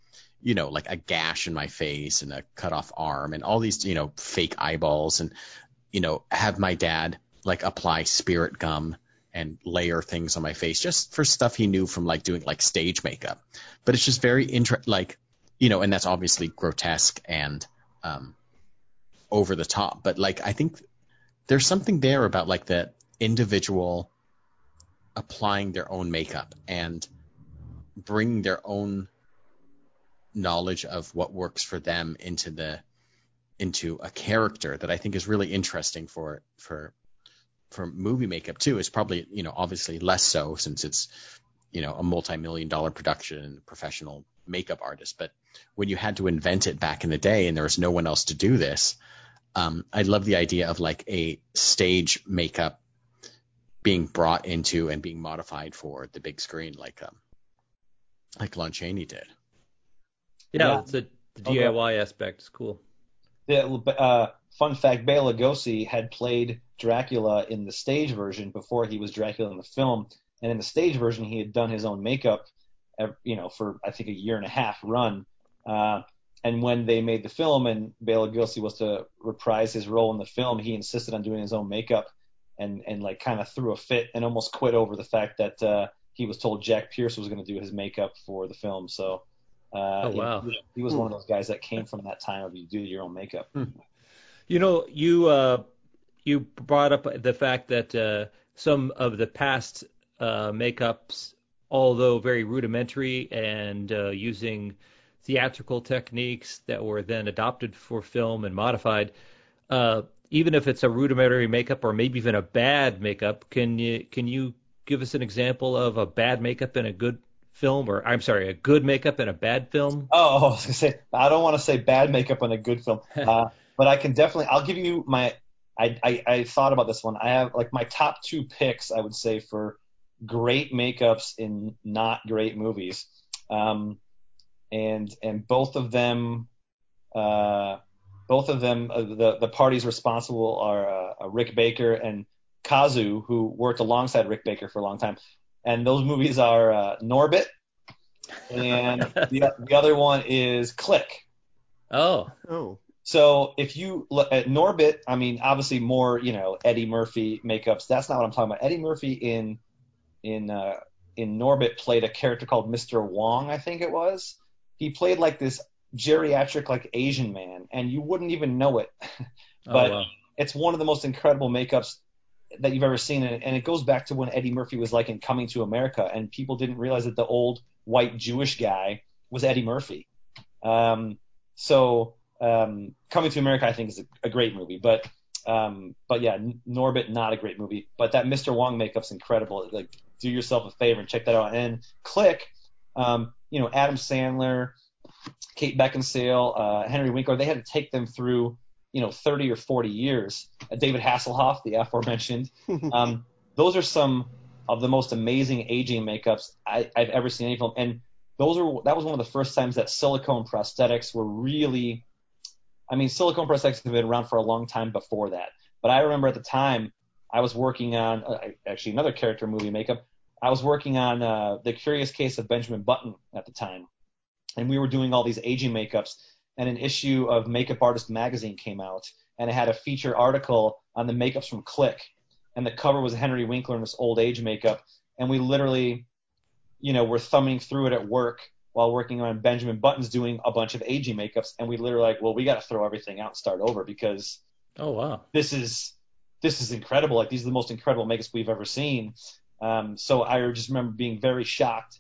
you know like a gash in my face and a cut off arm and all these you know fake eyeballs and you know have my dad like apply spirit gum and layer things on my face just for stuff he knew from like doing like stage makeup. But it's just very inter like you know and that's obviously grotesque and um over the top. But like i think there's something there about like the individual applying their own makeup and bringing their own knowledge of what works for them into the into a character that I think is really interesting for for for movie makeup too. Is probably you know obviously less so since it's you know a multi-million dollar production and professional makeup artist. But when you had to invent it back in the day and there was no one else to do this, um, I love the idea of like a stage makeup being brought into and being modified for the big screen, like um, like Lon Chaney did. Yeah, Yeah. it's a, the Okay. DIY aspect is cool. The, uh, fun fact: Bela Lugosi had played Dracula in the stage version before he was Dracula in the film, and in the stage version, he had done his own makeup, ev- you know, for I think a year and a half run. Uh, and when they made the film, and Bela Lugosi was to reprise his role in the film, he insisted on doing his own makeup, and and like kind of threw a fit and almost quit over the fact that uh, he was told Jack Pierce was going to do his makeup for the film. So. Uh, Oh, he- wow. he, he was one of those guys that came from that time of you do your own makeup. You know, you uh, you brought up the fact that uh, some of the past uh, makeups, although very rudimentary and uh, using theatrical techniques that were then adopted for film and modified, uh, even if it's a rudimentary makeup or maybe even a bad makeup, can you can you give us an example of a bad makeup in a good film, or I'm sorry, a good makeup in a bad film? Oh, I was gonna say I don't want to say bad makeup on a good film, [laughs] uh, but I can definitely. I'll give you my. I, I I thought about this one. I have like my top two picks. I would say for great makeups in not great movies, um, and and both of them, uh, both of them, uh, the the parties responsible are uh, uh, Rick Baker and Kazu, who worked alongside Rick Baker for a long time. And those movies are uh, Norbit, and [laughs] the, the other one is Click. Oh, Oh, So if you look at Norbit, I mean, obviously more, you know, Eddie Murphy makeups. That's not what I'm talking about. Eddie Murphy in in uh, in Norbit played a character called Mr. Wong, I think it was. He played like this geriatric, like Asian man, and you wouldn't even know it. [laughs] But- oh wow. it's one of the most incredible makeups that you've ever seen, and, and it goes back to when Eddie Murphy was like in Coming to America, and people didn't realize that the old white Jewish guy was Eddie Murphy. Um, so um, Coming to America, I think, is a, a great movie, but um, but yeah, Norbit not a great movie, but that Mr. Wong makeup's incredible. Like, do yourself a favor and check that out. And Click, um, you know, Adam Sandler, Kate Beckinsale, uh, Henry Winkler, they had to take them through you know 30 or 40 years. Uh, David Hasselhoff, the [laughs] aforementioned, um, those are some of the most amazing aging makeups I, I've ever seen in any film. And those are that was one of the first times that silicone prosthetics were really. I mean, silicone prosthetics have been around for a long time before that. But I remember at the time I was working on uh, actually another character movie makeup. I was working on uh, the Curious Case of Benjamin Button at the time, and we were doing all these aging makeups. And an issue of Makeup Artist magazine came out, and it had a feature article on the makeups from Click, and the cover was Henry Winkler in this old age makeup, and we literally, you know, were thumbing through it at work while working on Benjamin Button's doing a bunch of aging makeups, and we literally like, well, we got to throw everything out and start over because Oh wow. this is this is incredible. Like these are the most incredible makeups we've ever seen. Um, so I just remember being very shocked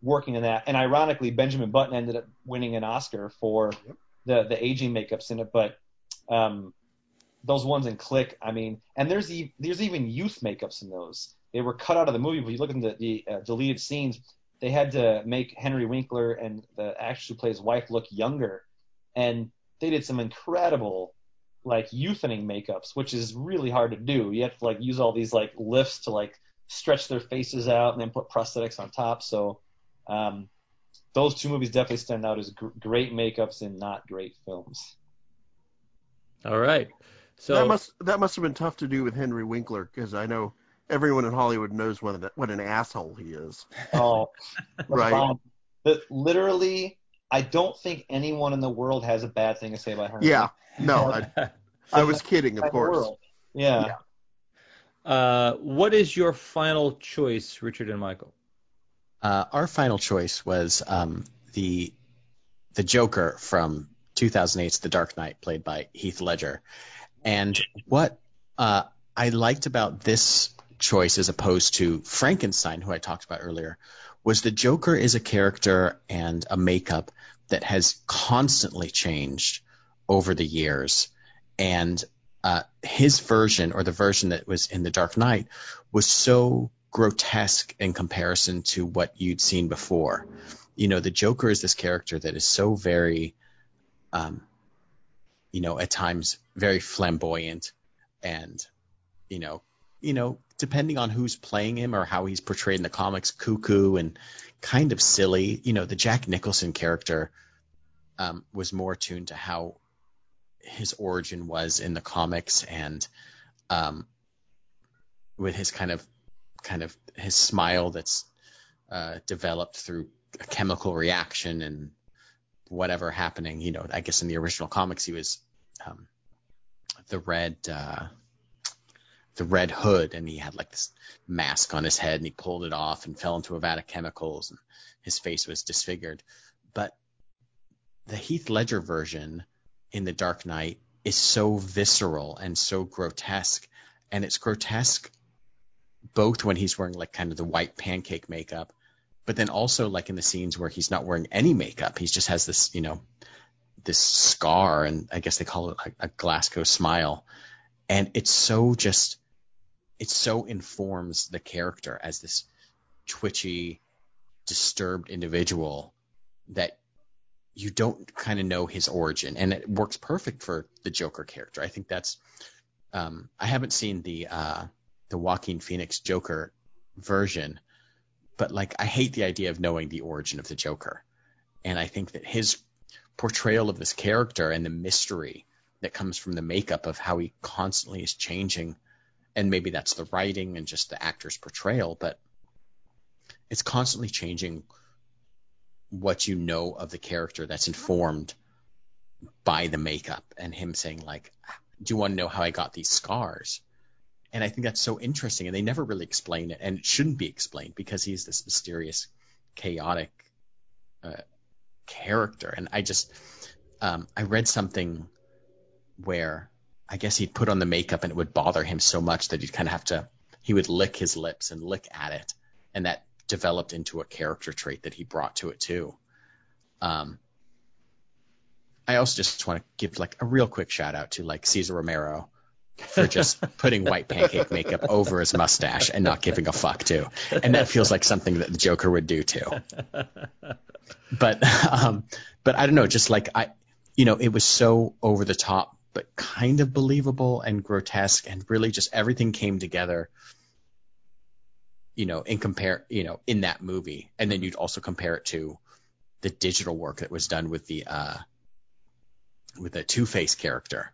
working on that. And ironically, Benjamin Button ended up winning an Oscar for Yep. the the aging makeups in it. But um, those ones in Click, I mean, and there's e- there's even youth makeups in those. They were cut out of the movie. But you look at the, the uh, deleted scenes, they had to make Henry Winkler and the actress who plays wife look younger, and they did some incredible like youthening makeups, which is really hard to do. You have to like use all these like lifts to like stretch their faces out and then put prosthetics on top. So um, those two movies definitely stand out as gr- great makeups and not great films. All right. So that must that must have been tough to do with Henry Winkler because I know everyone in Hollywood knows what an, what an asshole he is. [laughs] Oh, Right. But literally, I don't think anyone in the world has a bad thing to say about Henry. Yeah, no, I, [laughs] I was kidding, of Winkler in the course. world. Yeah. Yeah. uh, what is your final choice, Richard and Michael? Uh, our final choice was um, the the Joker from 2008's The Dark Knight, played by Heath Ledger. And what uh, I liked about this choice, as opposed to Frankenstein, who I talked about earlier, was the Joker is a character and a makeup that has constantly changed over the years. And uh, his version, or the version that was in The Dark Knight, was so grotesque in comparison to what you'd seen before. You know, the Joker is this character that is so very, um, you know, at times very flamboyant, and you know, you know, depending on who's playing him or how he's portrayed in the comics, cuckoo and kind of silly. You know, the Jack Nicholson character um, was more tuned to how his origin was in the comics and um, with his kind of kind of his smile that's uh, developed through a chemical reaction and whatever happening. You know, I guess in the original comics he was um, the red uh, the red hood and he had like this mask on his head and he pulled it off and fell into a vat of chemicals and his face was disfigured. But the Heath Ledger version in The Dark Knight is so visceral and so grotesque. And it's grotesque both when he's wearing like kind of the white pancake makeup, but then also like in the scenes where he's not wearing any makeup. He just has this, you know, this scar and I guess they call it a, a Glasgow smile. And it's so just, it so informs the character as this twitchy, disturbed individual that you don't kind of know his origin, and it works perfect for the Joker character. I think that's. Um, I haven't seen the uh, the Joaquin Phoenix Joker version, but like I hate the idea of knowing the origin of the Joker, and I think that his portrayal of this character and the mystery that comes from the makeup of how he constantly is changing, and maybe that's the writing and just the actor's portrayal, but it's constantly changing what you know of the character that's informed by the makeup and him saying like do you want to know how i got these scars? And i think that's so interesting and they never really explain it and it shouldn't be explained because he's this mysterious chaotic uh, character. And i just um, i read something where i guess he'd put on the makeup and it would bother him so much that he'd kind of have to he would lick his lips and lick at it and that developed into a character trait that he brought to it too. Um, I also just want to give like a real quick shout out to like Cesar Romero for just [laughs] putting white pancake makeup over his mustache and not giving a fuck too. And that feels like something that the Joker would do too. [laughs] But um, but I don't know, just like I, you know, it was so over the top, but kind of believable and grotesque, and really just everything came together you know, in compare, you know, in that movie, and then you'd also compare it to the digital work that was done with the uh, with the Two Face character,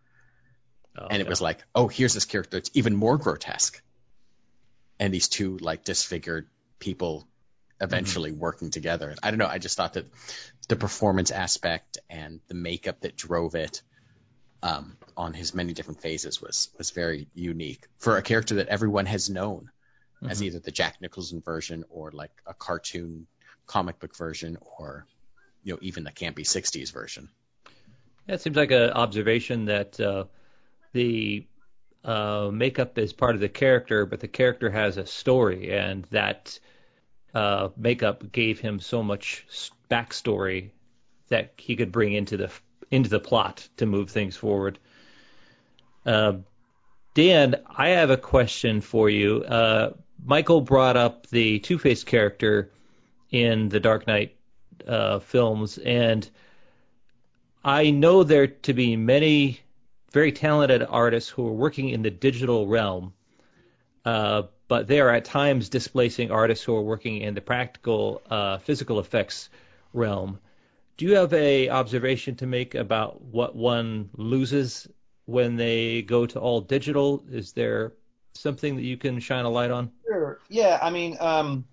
Oh, and it yeah. was like, oh, here's this character that's even more grotesque, and these two like disfigured people eventually working together. I don't know. I just thought that the performance aspect and the makeup that drove it um, on his many different phases was was very unique for a character that everyone has known as Mhm. either the Jack Nicholson version or like a cartoon comic book version or you know even the campy 60s version. Yeah, it seems like an observation that uh, the uh, makeup is part of the character, but the character has a story, and that uh, makeup gave him so much backstory that he could bring into the into the plot to move things forward. Uh, Dan, I have a question for you. Uh, Michael brought up the Two Face character in the Dark Knight uh, films, and I know there to be many very talented artists who are working in the digital realm, uh, but they are at times displacing artists who are working in the practical uh, physical effects realm. Do you have a observation to make about what one loses when they go to all digital? Is there something that you can shine a light on? Sure. Yeah, I mean, um,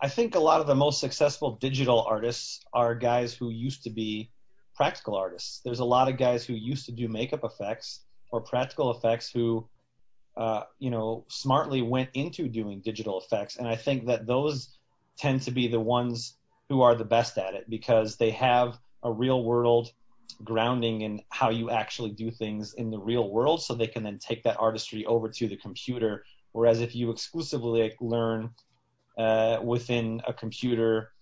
I think a lot of the most successful digital artists are guys who used to be practical artists. There's a lot of guys who used to do makeup effects or practical effects who, uh, you know, smartly went into doing digital effects, and I think that those tend to be the ones who are the best at it because they have a real world grounding in how you actually do things in the real world. So they can then take that artistry over to the computer. Whereas if you exclusively like, learn uh, within a computer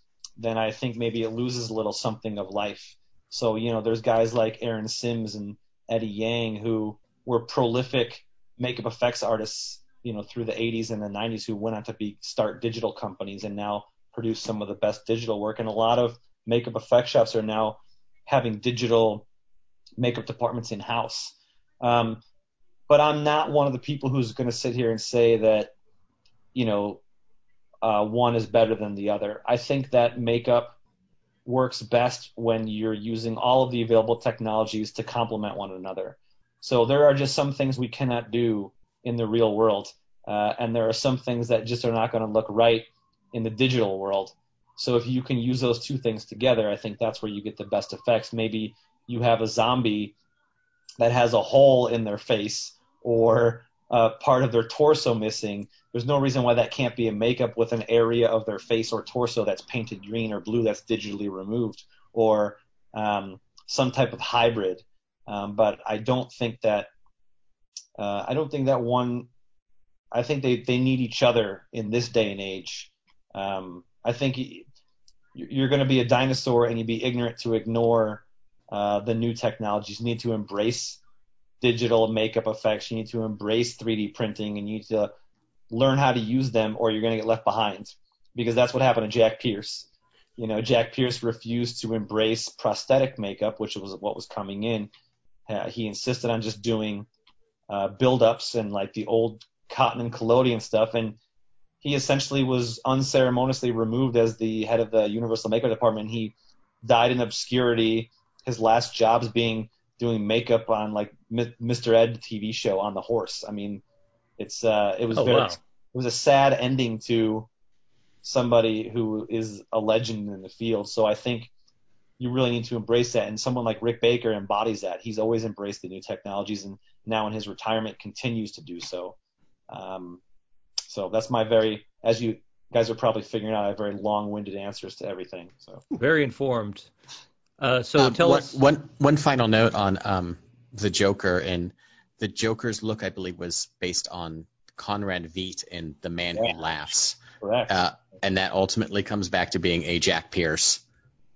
then i think maybe it loses a little something of life. So you know there's guys like aaron sims and eddie yang who were prolific makeup effects artists you know through the 80s and the 90s who went on to be start digital companies. And now produce some of the best digital work and a lot of makeup effect shops are now having digital makeup departments in house. Um, but I'm not one of the people who's going to sit here and say that, you know, uh, one is better than the other. I think that makeup works best when you're using all of the available technologies to complement one another. So there are just some things we cannot do in the real world, uh, and there are some things that just are not going to look right in the digital world. So if you can use those two things together, I think that's where you get the best effects. Maybe you have a zombie that has a hole in their face or uh, part of their torso missing. There's no reason why that can't be a makeup with an area of their face or torso that's painted green or blue that's digitally removed or um, some type of hybrid. Um, but I don't think that uh, I don't think that one. I think they they need each other in this day and age. Um, I think you're going to be a dinosaur and you'd be ignorant to ignore uh, the new technologies. You need to embrace digital makeup effects. You need to embrace 3D printing and you need to learn how to use them or you're going to get left behind because that's what happened to Jack Pierce. You know, Jack Pierce refused to embrace prosthetic makeup, which was what was coming in. Uh, he insisted on just doing uh, build-ups and like the old cotton and collodion stuff. And he essentially was unceremoniously removed as the head of the Universal Makeup Department. He died in obscurity. His last jobs being doing makeup on like Mr. Ed TV show on the horse. I mean, it's uh, it was oh, very wow. it was a sad ending to somebody who is a legend in the field. So I think you really need to embrace that. And someone like Rick Baker embodies that. He's always embraced the new technologies, and now in his retirement continues to do so. Um, so that's my very, as you guys are probably figuring out, I have very long-winded answers to everything. So very informed. Uh, so um, tell one, us one one final note on um, the Joker and the Joker's look. I believe was based on Conrad Veidt in The Man Yeah. Who Laughs, correct. uh, and that ultimately comes back to being a Jack Pierce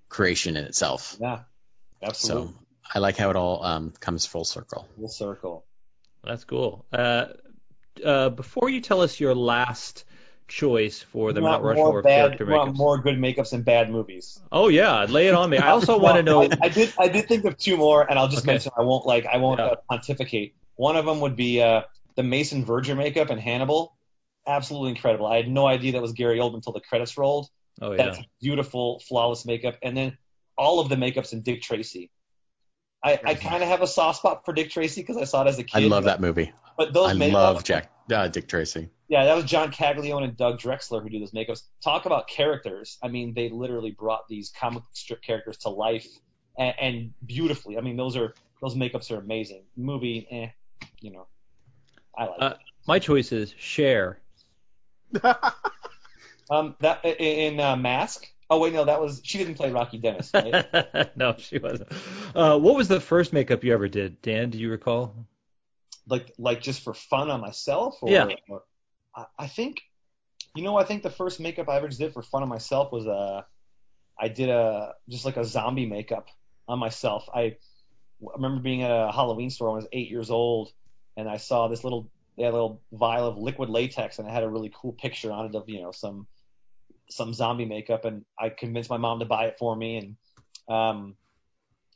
creation in itself. yeah, absolutely. So I like how it all um, comes full circle. Full circle. That's cool. Uh, uh, before you tell us your last choice for the Mount Rushmore of bad, character makeups. more good makeups and bad movies. Oh yeah, lay it on me. I also [laughs] want to know. I, I did. I did think of two more, and I'll just Okay. mention. I won't like. I won't Yeah. uh, pontificate. One of them would be uh, the Mason Verger makeup in Hannibal. Absolutely incredible. I had no idea that was Gary Oldman until the credits rolled. Oh yeah. That's beautiful, flawless makeup. And then all of the makeups in Dick Tracy. I, I kind of have a soft spot for Dick Tracy because I saw it as a kid. I love that movie. But those I makeups, love Jack uh, Dick Tracy. Yeah, that was John Caglione and Doug Drexler who do those makeups. Talk about characters. I mean, they literally brought these comic strip characters to life and, and beautifully. I mean, those are those makeups are amazing. Movie, eh, you know, I like Uh, my choice is Cher. [laughs] Um, that in uh, Mask. Oh wait, no, that was she didn't play Rocky Dennis. Right? [laughs] no, she wasn't. Uh, what was the first makeup you ever did, Dan? Do you recall? like like just for fun on myself or, Yeah. or- I, I think you know I think the first makeup I ever did for fun on myself was uh I did a just like a zombie makeup on myself. I, I remember being at a Halloween store when I was eight years old and I saw this little they had a little vial of liquid latex and it had a really cool picture on it of you know some some zombie makeup and I convinced my mom to buy it for me and um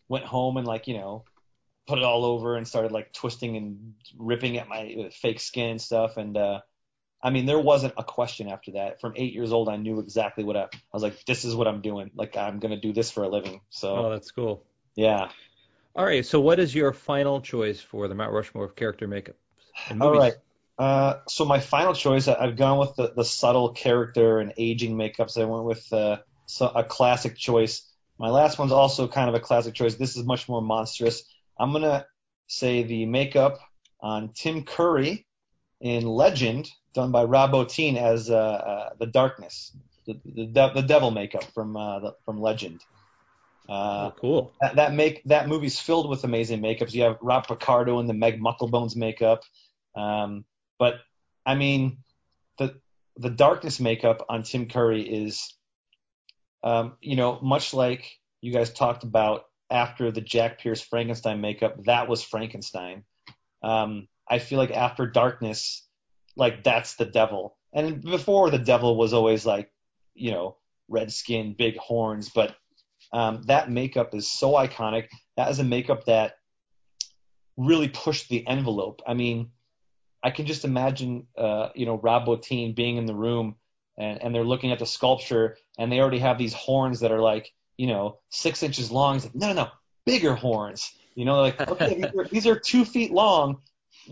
went home and like you know put it all over and started like twisting and ripping at my uh, fake skin and stuff. And uh, I mean, there wasn't a question after that. From eight years old, I knew exactly what I, I was like. This is what I'm doing. Like I'm gonna do this for a living. So. Oh, that's cool. Yeah. All right. So, what is your final choice for the Mount Rushmore of character makeup? All right. Uh, so my final choice, I've gone with the, the subtle character and aging makeups. I went with uh, a classic choice. My last one's also kind of a classic choice. This is much more monstrous. I'm gonna say the makeup on Tim Curry in Legend, done by Rob Bottin as uh, uh, the Darkness, the, the, de- the devil makeup from uh, the, from Legend. Uh, oh, cool. That, that make that movie's filled with amazing makeups. You have Rob Picardo in the Meg Mucklebones makeup, um, but I mean the the darkness makeup on Tim Curry is, um, you know, much like you guys talked about after the Jack Pierce Frankenstein makeup. That was Frankenstein. Um, I feel like after Darkness, like that's the devil. And before the devil was always like, you know, red skin, big horns, but um, that makeup is so iconic. That is a makeup that really pushed the envelope. I mean, I can just imagine, uh, you know, Rob Bottin being in the room and, and they're looking at the sculpture and they already have these horns that are like, you know, six inches long. He's like, no, no, no, bigger horns. You know, like, okay, these, are, these are two feet long,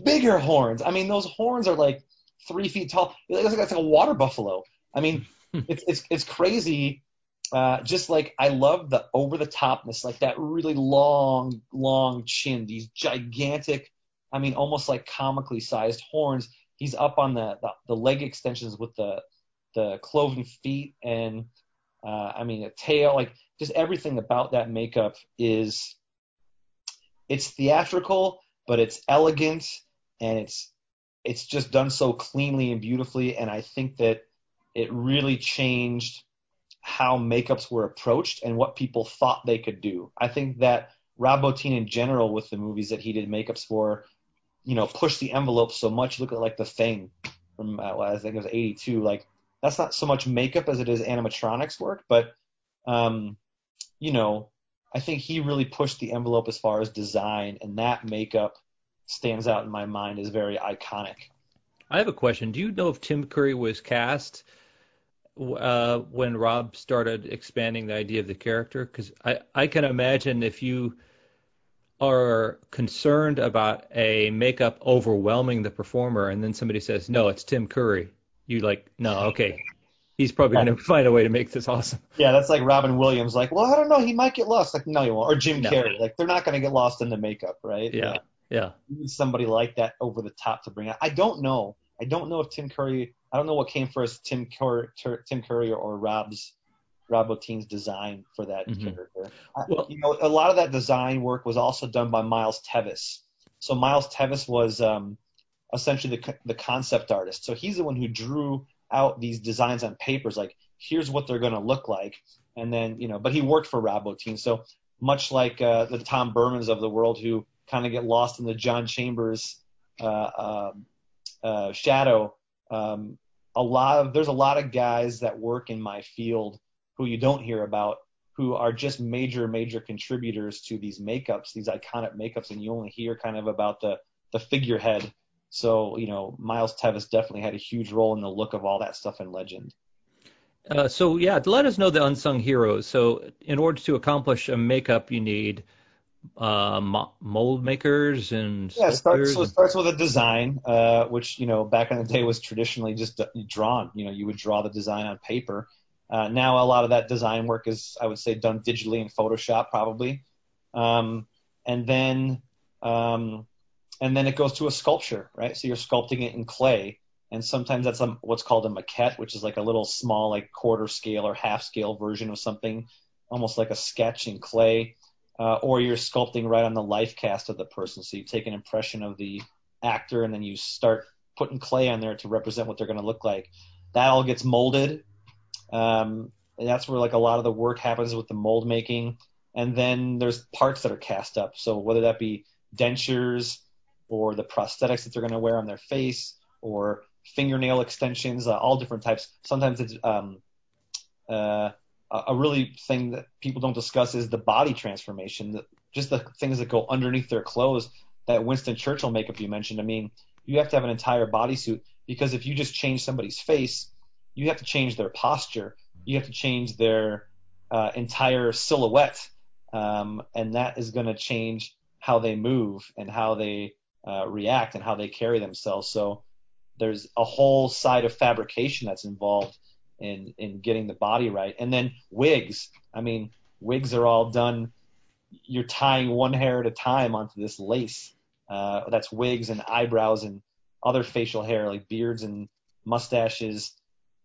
bigger horns. I mean, those horns are like three feet tall. It's like, it's like a water buffalo. I mean, [laughs] it's, it's, it's crazy. Uh, just like I love the over the topness, like that really long, long chin, these gigantic, I mean, almost like comically sized horns. He's up on the, the, the leg extensions with the, the cloven feet and, uh, I mean, a tail, like just everything about that makeup is it's theatrical, but it's elegant and it's it's just done so cleanly and beautifully. And I think that it really changed how makeups were approached and what people thought they could do. I think that Rob Bottin in general with the movies that he did makeups for, you know, push the envelope so much. Look at like The Thing from uh, I think it was '82. Like that's not so much makeup as it is animatronics work, but um, you know, I think he really pushed the envelope as far as design, and that makeup stands out in my mind as very iconic. I have a question. Do you know if Tim Curry was cast uh, when Rob started expanding the idea of the character? Because I, I can imagine if you are concerned about a makeup overwhelming the performer, and then somebody says, "No, it's Tim Curry," you like, no, okay, he's probably going to find a way to make this awesome. Yeah, that's like Robin Williams. Like, well, I don't know, he might get lost. Like, no, he won't. Or Jim no. Carrey. Like, they're not going to get lost in the makeup, right? Yeah, like, yeah. You need somebody like that over the top to bring out. I don't know. I don't know if Tim Curry. I don't know what came first, Tim Curry, Tim Curry or Rob's Rob Bottin's design for that mm-hmm. character. Well, you know, a lot of that design work was also done by Miles Teves. So Miles Teves was um, essentially the the concept artist. So he's the one who drew out these designs on papers, like here's what they're going to look like, and then you know. But he worked for Rob Bottin, so much like uh, the Tom Burmans of the world who kind of get lost in the John Chambers uh, uh, uh, shadow. Um, a lot of there's a lot of guys that work in my field who you don't hear about who are just major major contributors to these makeups, these iconic makeups, and you only hear kind of about the the figurehead. So you know, Miles Teves definitely had a huge role in the look of all that stuff in Legend. Uh, so yeah, let us know the unsung heroes. So in order to accomplish a makeup, you need uh, mold makers and yeah. Starts, so it starts with a design, uh, which you know back in the day was traditionally just drawn. You know, you would draw the design on paper. Uh, now a lot of that design work is, I would say, done digitally in Photoshop probably, um, and then um, and then it goes to a sculpture, right? So you're sculpting it in clay, and sometimes that's a, what's called a maquette, which is like a little small, like quarter scale or half scale version of something, almost like a sketch in clay uh, or you're sculpting right on the life cast of the person. So you take an impression of the actor and then you start putting clay on there to represent what they're going to look like. That all gets molded. Um, that's where like a lot of the work happens with the mold making. And then there's parts that are cast up. So whether that be dentures or the prosthetics that they're going to wear on their face or fingernail extensions, uh, all different types. Sometimes it's um, uh, a really thing that people don't discuss is the body transformation. just the things that go underneath their clothes. That Winston Churchill makeup you mentioned. I mean, you have to have an entire bodysuit because if you just change somebody's face, you have to change their posture. You have to change their uh, entire silhouette, um, and that is going to change how they move and how they uh, react and how they carry themselves. So there's a whole side of fabrication that's involved in in getting the body right. And then wigs. I mean, wigs are all done. You're tying one hair at a time onto this lace. Uh, that's wigs and eyebrows and other facial hair like beards and mustaches,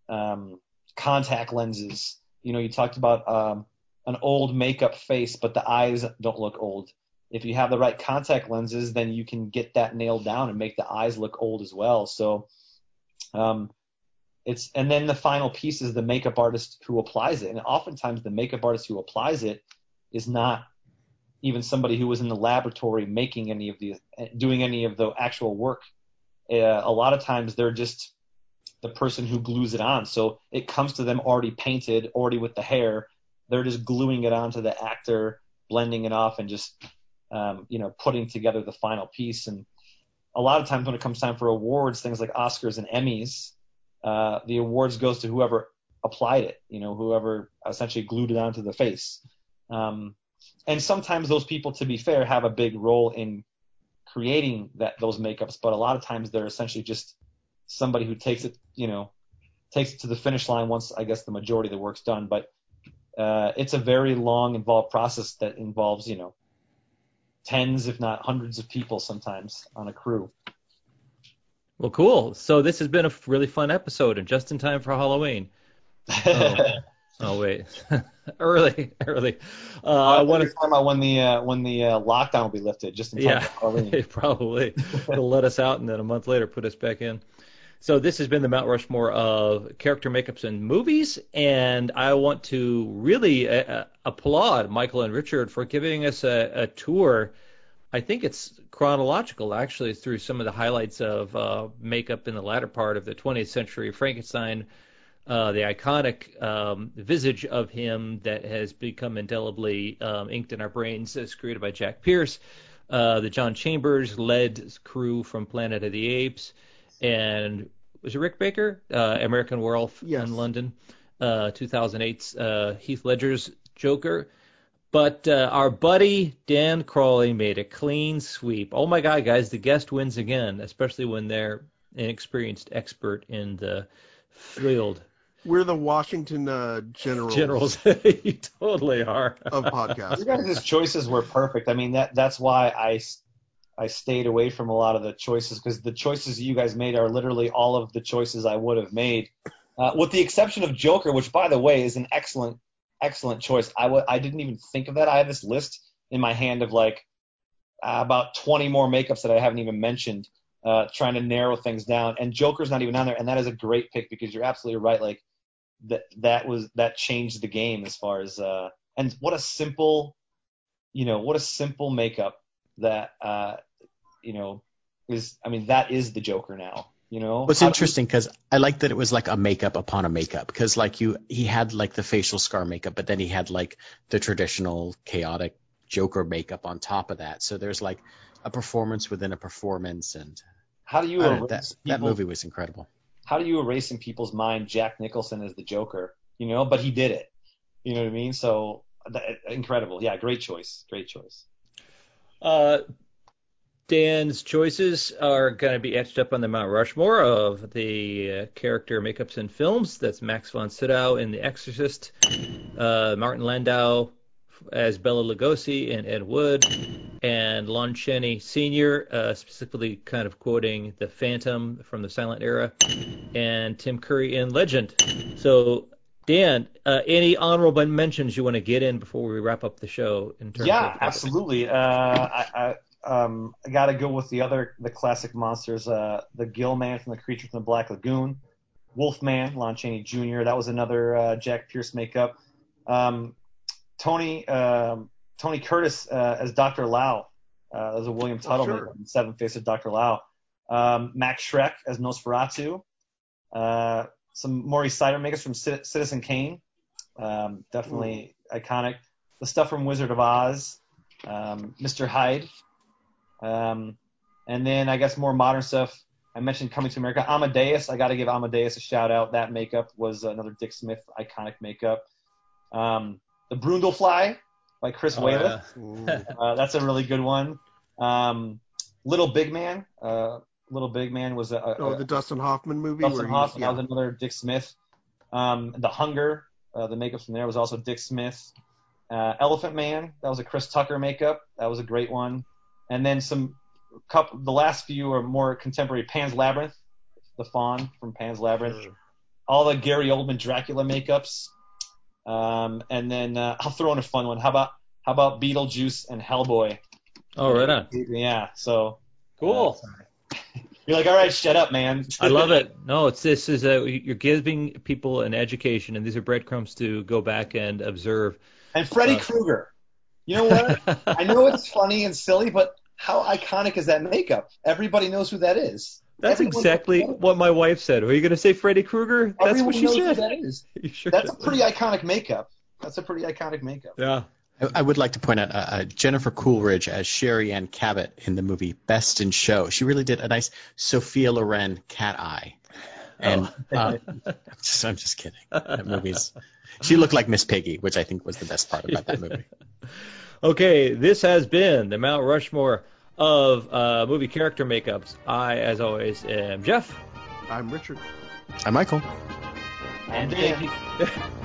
um, contact lenses. You know, you talked about um, an old makeup face, but the eyes don't look old. If you have the right contact lenses, then you can get that nailed down and make the eyes look old as well. So, um, it's and then the final piece is the makeup artist who applies it, and oftentimes the makeup artist who applies it is not even somebody who was in the laboratory making any of the doing any of the actual work. Uh, a lot of times they're just the person who glues it on. So it comes to them already painted, already with the hair. They're just gluing it onto the actor, blending it off, and just um, you know putting together the final piece. And a lot of times when it comes time for awards, things like Oscars and Emmys, uh, the awards goes to whoever applied it. You know, whoever essentially glued it onto the face. Um, and sometimes those people, to be fair, have a big role in creating that those makeups, but a lot of times they're essentially just somebody who takes it, you know, takes it to the finish line once I guess the majority of the work's done. But uh, it's a very long, involved process that involves, you know, tens, if not hundreds of people sometimes on a crew. Well, cool. So this has been a really fun episode, and just in time for Halloween. [laughs] Oh, oh wait, [laughs] early, early. Uh, I want to time out when the uh, when the uh, lockdown will be lifted, just in time yeah, for Halloween. [laughs] probably. They'll let us out, and then a month later put us back in. So this has been the Mount Rushmore of character makeups in movies, and I want to really uh, uh, applaud Michael and Richard for giving us a, a, tour. I think it's chronological, actually, through some of the highlights of uh, makeup in the latter part of the 20th century. Frankenstein, uh, the iconic um, visage of him that has become indelibly um, inked in our brains, as created by Jack Pierce. Uh, the John Chambers led crew from Planet of the Apes and was it Rick Baker, uh, American Werewolf yes. in London, uh, 2008's uh, Heath Ledger's Joker. But uh, our buddy Dan Crawley made a clean sweep. Oh my God, guys, the guest wins again, especially when they're an experienced expert in the field. We're the Washington uh, Generals. Generals, [laughs] you totally are. of podcasts. You guys' choices were perfect. I mean, that that's why I I stayed away from a lot of the choices because the choices you guys made are literally all of the choices I would have made, uh, with the exception of Joker, which by the way is an excellent, excellent choice. I w- I didn't even think of that. I have this list in my hand of like uh, about 20 more makeups that I haven't even mentioned, uh, trying to narrow things down. And Joker's not even on there, and that is a great pick because you're absolutely right. Like that that was that changed the game as far as uh, and what a simple, you know, what a simple makeup that uh, you know is I mean that is the Joker now. You know, what's interesting because I like that it was like a makeup upon a makeup because like you he had like the facial scar makeup, but then he had like the traditional chaotic Joker makeup on top of that. So there's like a performance within a performance, and how do you know, that, people, that movie was incredible. How do you erase in people's mind Jack Nicholson as the Joker? You know, but he did it. You know what I mean? So that, incredible. Yeah, great choice. Great choice. Uh, Dan's choices are going to be etched up on the Mount Rushmore of the uh, character makeups in films. That's Max von Sydow in The Exorcist, uh, Martin Landau as Bela Lugosi and Ed Wood, and Lon Chaney Sr., uh, specifically kind of quoting The Phantom from the silent era, and Tim Curry in Legend. So Dan, uh, any honorable mentions you want to get in before we wrap up the show? In terms yeah, of absolutely. Uh, I, I, um, I got to go with the other the classic monsters. Uh, the Gill Man from the Creature from the Black Lagoon, Wolfman, Lon Chaney Jr. That was another uh, Jack Pierce makeup. Um, Tony um, Tony Curtis uh, as Dr. Lao. Uh, as a William oh, Tuttle oh, sure. in Seven Face of Dr. Lao. Um, Max Schreck as Nosferatu. Uh, some Maurice Seiderman makeups from Citizen Kane. Um, definitely Ooh. iconic. The stuff from Wizard of Oz. um, Mr. Hyde, um, and then I guess more modern stuff. I mentioned Coming to America, Amadeus. I got to give Amadeus a shout out. That makeup was another Dick Smith iconic makeup. Um, the Brundlefly by Chris Oh, Walas. yeah. Uh, that's a really good one. Um, Little Big Man. Uh, Little Big Man was a, a, Oh, the Dustin Hoffman movie. Dustin where Hoffman. yeah. That was another Dick Smith. Um, the Hunger. Uh, the makeup from there was also Dick Smith. Uh, Elephant Man. That was a Chris Tucker makeup. That was a great one. And then some couple. The last few are more contemporary. Pan's Labyrinth. The Faun from Pan's Labyrinth. All the Gary Oldman Dracula makeups. Um, and then uh, I'll throw in a fun one. How about how about Beetlejuice and Hellboy? Oh, right on. Yeah. So Cool. You're like, all right, shut up, man. I love it. [laughs] No, it's this is a you're giving people an education, and these are breadcrumbs to go back and observe. And Freddy Uh, Krueger. You know what? [laughs] I know it's funny and silly, but how iconic is that makeup? Everybody knows who that is. That's Everyone exactly knows who that is. what my wife said. Are you going to say Freddy Krueger? That's Everyone what she said. that is. [laughs] Sure That's a pretty iconic makeup. That's a pretty iconic makeup. Yeah. I, I would like to point out uh, uh, Jennifer Coolidge as Sherri Ann Cabot in the movie Best in Show. She really did a nice Sophia Loren cat eye. And uh, I'm, [laughs] just, I'm just kidding. That movie's. She looked like Miss Piggy, which I think was the best part about that movie. [laughs] Okay, this has been the Mount Rushmore of uh, movie character makeups. I, as always, am Jeff. I'm Richard. I'm Michael. And Thank Dan. you. [laughs]